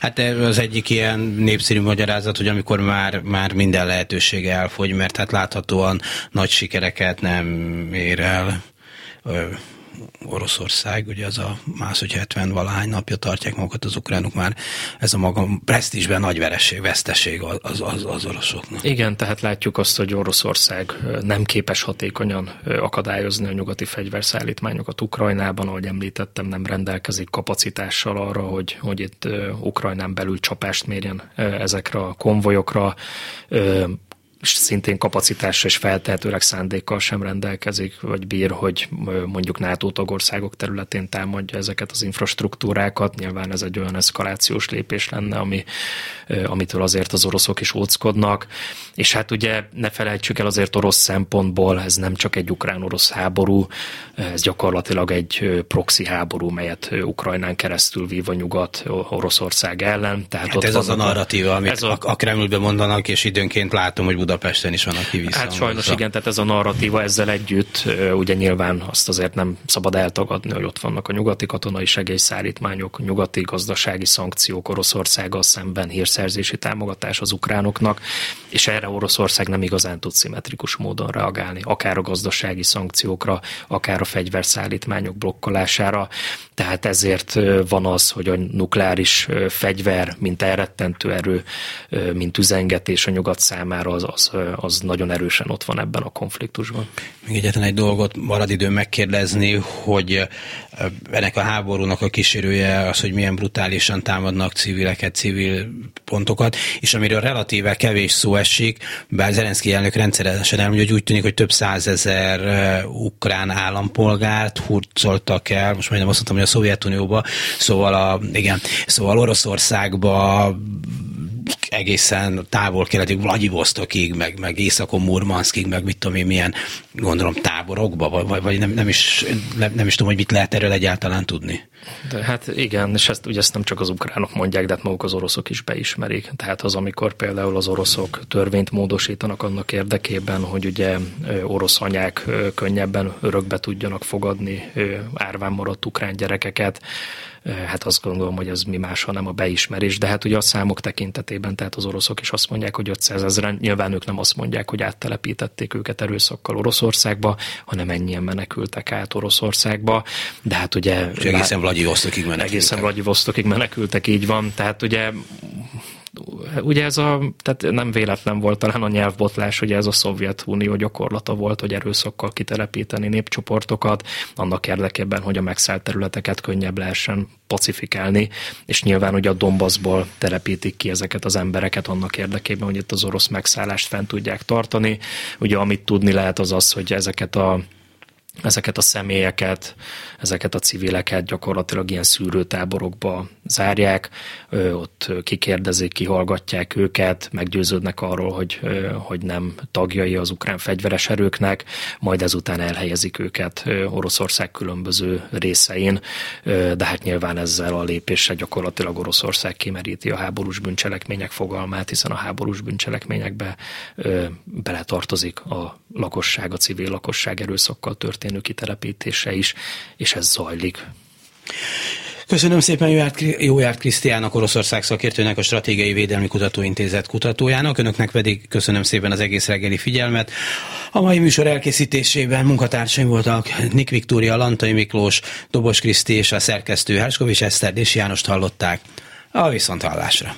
Hát az egyik ilyen népszerű magyarázat, hogy amikor már, már minden lehetősége elfogy, mert hát láthatóan nagy sikereket nem ér el Oroszország, ugye az a más, hogy 70 valahány napja tartják magukat az ukránok már, ez a maga presztízsben nagy vereség, veszteség az, az, az oroszoknak. Igen, tehát látjuk azt, hogy Oroszország nem képes hatékonyan akadályozni a nyugati fegyverszállítmányokat Ukrajnában, ahogy említettem, nem rendelkezik kapacitással arra, hogy, hogy itt Ukrajnán belül csapást mérjen ezekre a konvojokra szintén kapacitásra és feltehetőleg szándékkal sem rendelkezik, vagy bír, hogy mondjuk NATO tagországok területén támadja ezeket az infrastruktúrákat. Nyilván ez egy olyan eszkalációs lépés lenne, ami, amitől azért az oroszok is óckodnak. És hát ugye ne felejtsük el azért orosz szempontból, ez nem csak egy ukrán-orosz háború, ez gyakorlatilag egy proxy háború, melyet Ukrajnán keresztül vív a nyugat Oroszország ellen. Tehát hát ott ez az a narratíva, amit ez a, a Kremlben mondanak, és időnként látom, hogy Budapesten is van, aki vissza. Hát sajnos igen, tehát ez a narratíva ezzel együtt, ugye nyilván azt azért nem szabad eltagadni, hogy ott vannak a nyugati katonai segélyszállítmányok, nyugati gazdasági szankciók Oroszországgal szemben, hírszerzési támogatás az ukránoknak, és erre Oroszország nem igazán tud szimmetrikus módon reagálni, akár a gazdasági szankciókra, akár a fegyverszállítmányok blokkolására. Tehát ezért van az, hogy a nukleáris fegyver, mint elrettentő erő, mint üzengetés a nyugat számára az, az, az nagyon erősen ott van ebben a konfliktusban. Még egyetlen egy dolgot marad idő megkérdezni, hogy ennek a háborúnak a kísérője az, hogy milyen brutálisan támadnak civileket, civil pontokat, és amiről relatíve kevés szó esik, bár Zelenszky elnök rendszeresen elmondja, hogy úgy tűnik, hogy több százezer ukrán állampolgárt hurcoltak el, most majdnem azt mondtam, hogy a Szovjetunióba, szóval a, igen, szóval Oroszországba egészen távol-keletig Vladivostokig, meg, meg északon Murmanskig, meg mit tudom én, milyen, gondolom táborokba, vagy, vagy nem, nem, is, nem, nem is tudom, hogy mit lehet erről egyáltalán tudni. De hát igen, és ezt, ugye ezt nem csak az ukránok mondják, de hát maguk az oroszok is beismerik. Tehát az, amikor például az oroszok törvényt módosítanak annak érdekében, hogy ugye orosz anyák könnyebben örökbe tudjanak fogadni árván maradt ukrán gyerekeket, hát azt gondolom, hogy ez mi más, hanem a beismerés, de hát ugye a számok tekintetében, tehát az oroszok is azt mondják, hogy 500 ezeren, nyilván ők nem azt mondják, hogy áttelepítették őket erőszakkal Oroszországba, hanem ennyien menekültek át Oroszországba, de hát ugye... egészen Vladivostokig menekültek. Egészen Vladivostokig menekültek, így van, tehát ugye ugye ez a, tehát nem véletlen volt talán a nyelvbotlás, ugye ez a Szovjetunió gyakorlata volt, hogy erőszakkal kitelepíteni népcsoportokat, annak érdekében, hogy a megszállt területeket könnyebb lehessen pacifikálni, és nyilván ugye a Donbassból telepítik ki ezeket az embereket annak érdekében, hogy itt az orosz megszállást fent tudják tartani. Ugye amit tudni lehet az az, hogy ezeket a ezeket a személyeket, ezeket a civileket gyakorlatilag ilyen szűrőtáborokba zárják, ott kikérdezik, kihallgatják őket, meggyőződnek arról, hogy, hogy nem tagjai az ukrán fegyveres erőknek, majd ezután elhelyezik őket Oroszország különböző részein, de hát nyilván ezzel a lépéssel gyakorlatilag Oroszország kimeríti a háborús bűncselekmények fogalmát, hiszen a háborús bűncselekményekbe beletartozik a lakosság, a civil lakosság erőszakkal történő kitelepítése is, és ez zajlik. Köszönöm szépen Jójárt, Jójárt Krisztiának, Oroszország szakértőnek, a Stratégiai Védelmi Kutatóintézet kutatójának, önöknek pedig köszönöm szépen az egész reggeli figyelmet. A mai műsor elkészítésében munkatársaim voltak Nik Viktória, Lantai Miklós, Dobos Kriszti és a szerkesztő Herskovics Eszter és Jánost hallották. A viszonthallásra.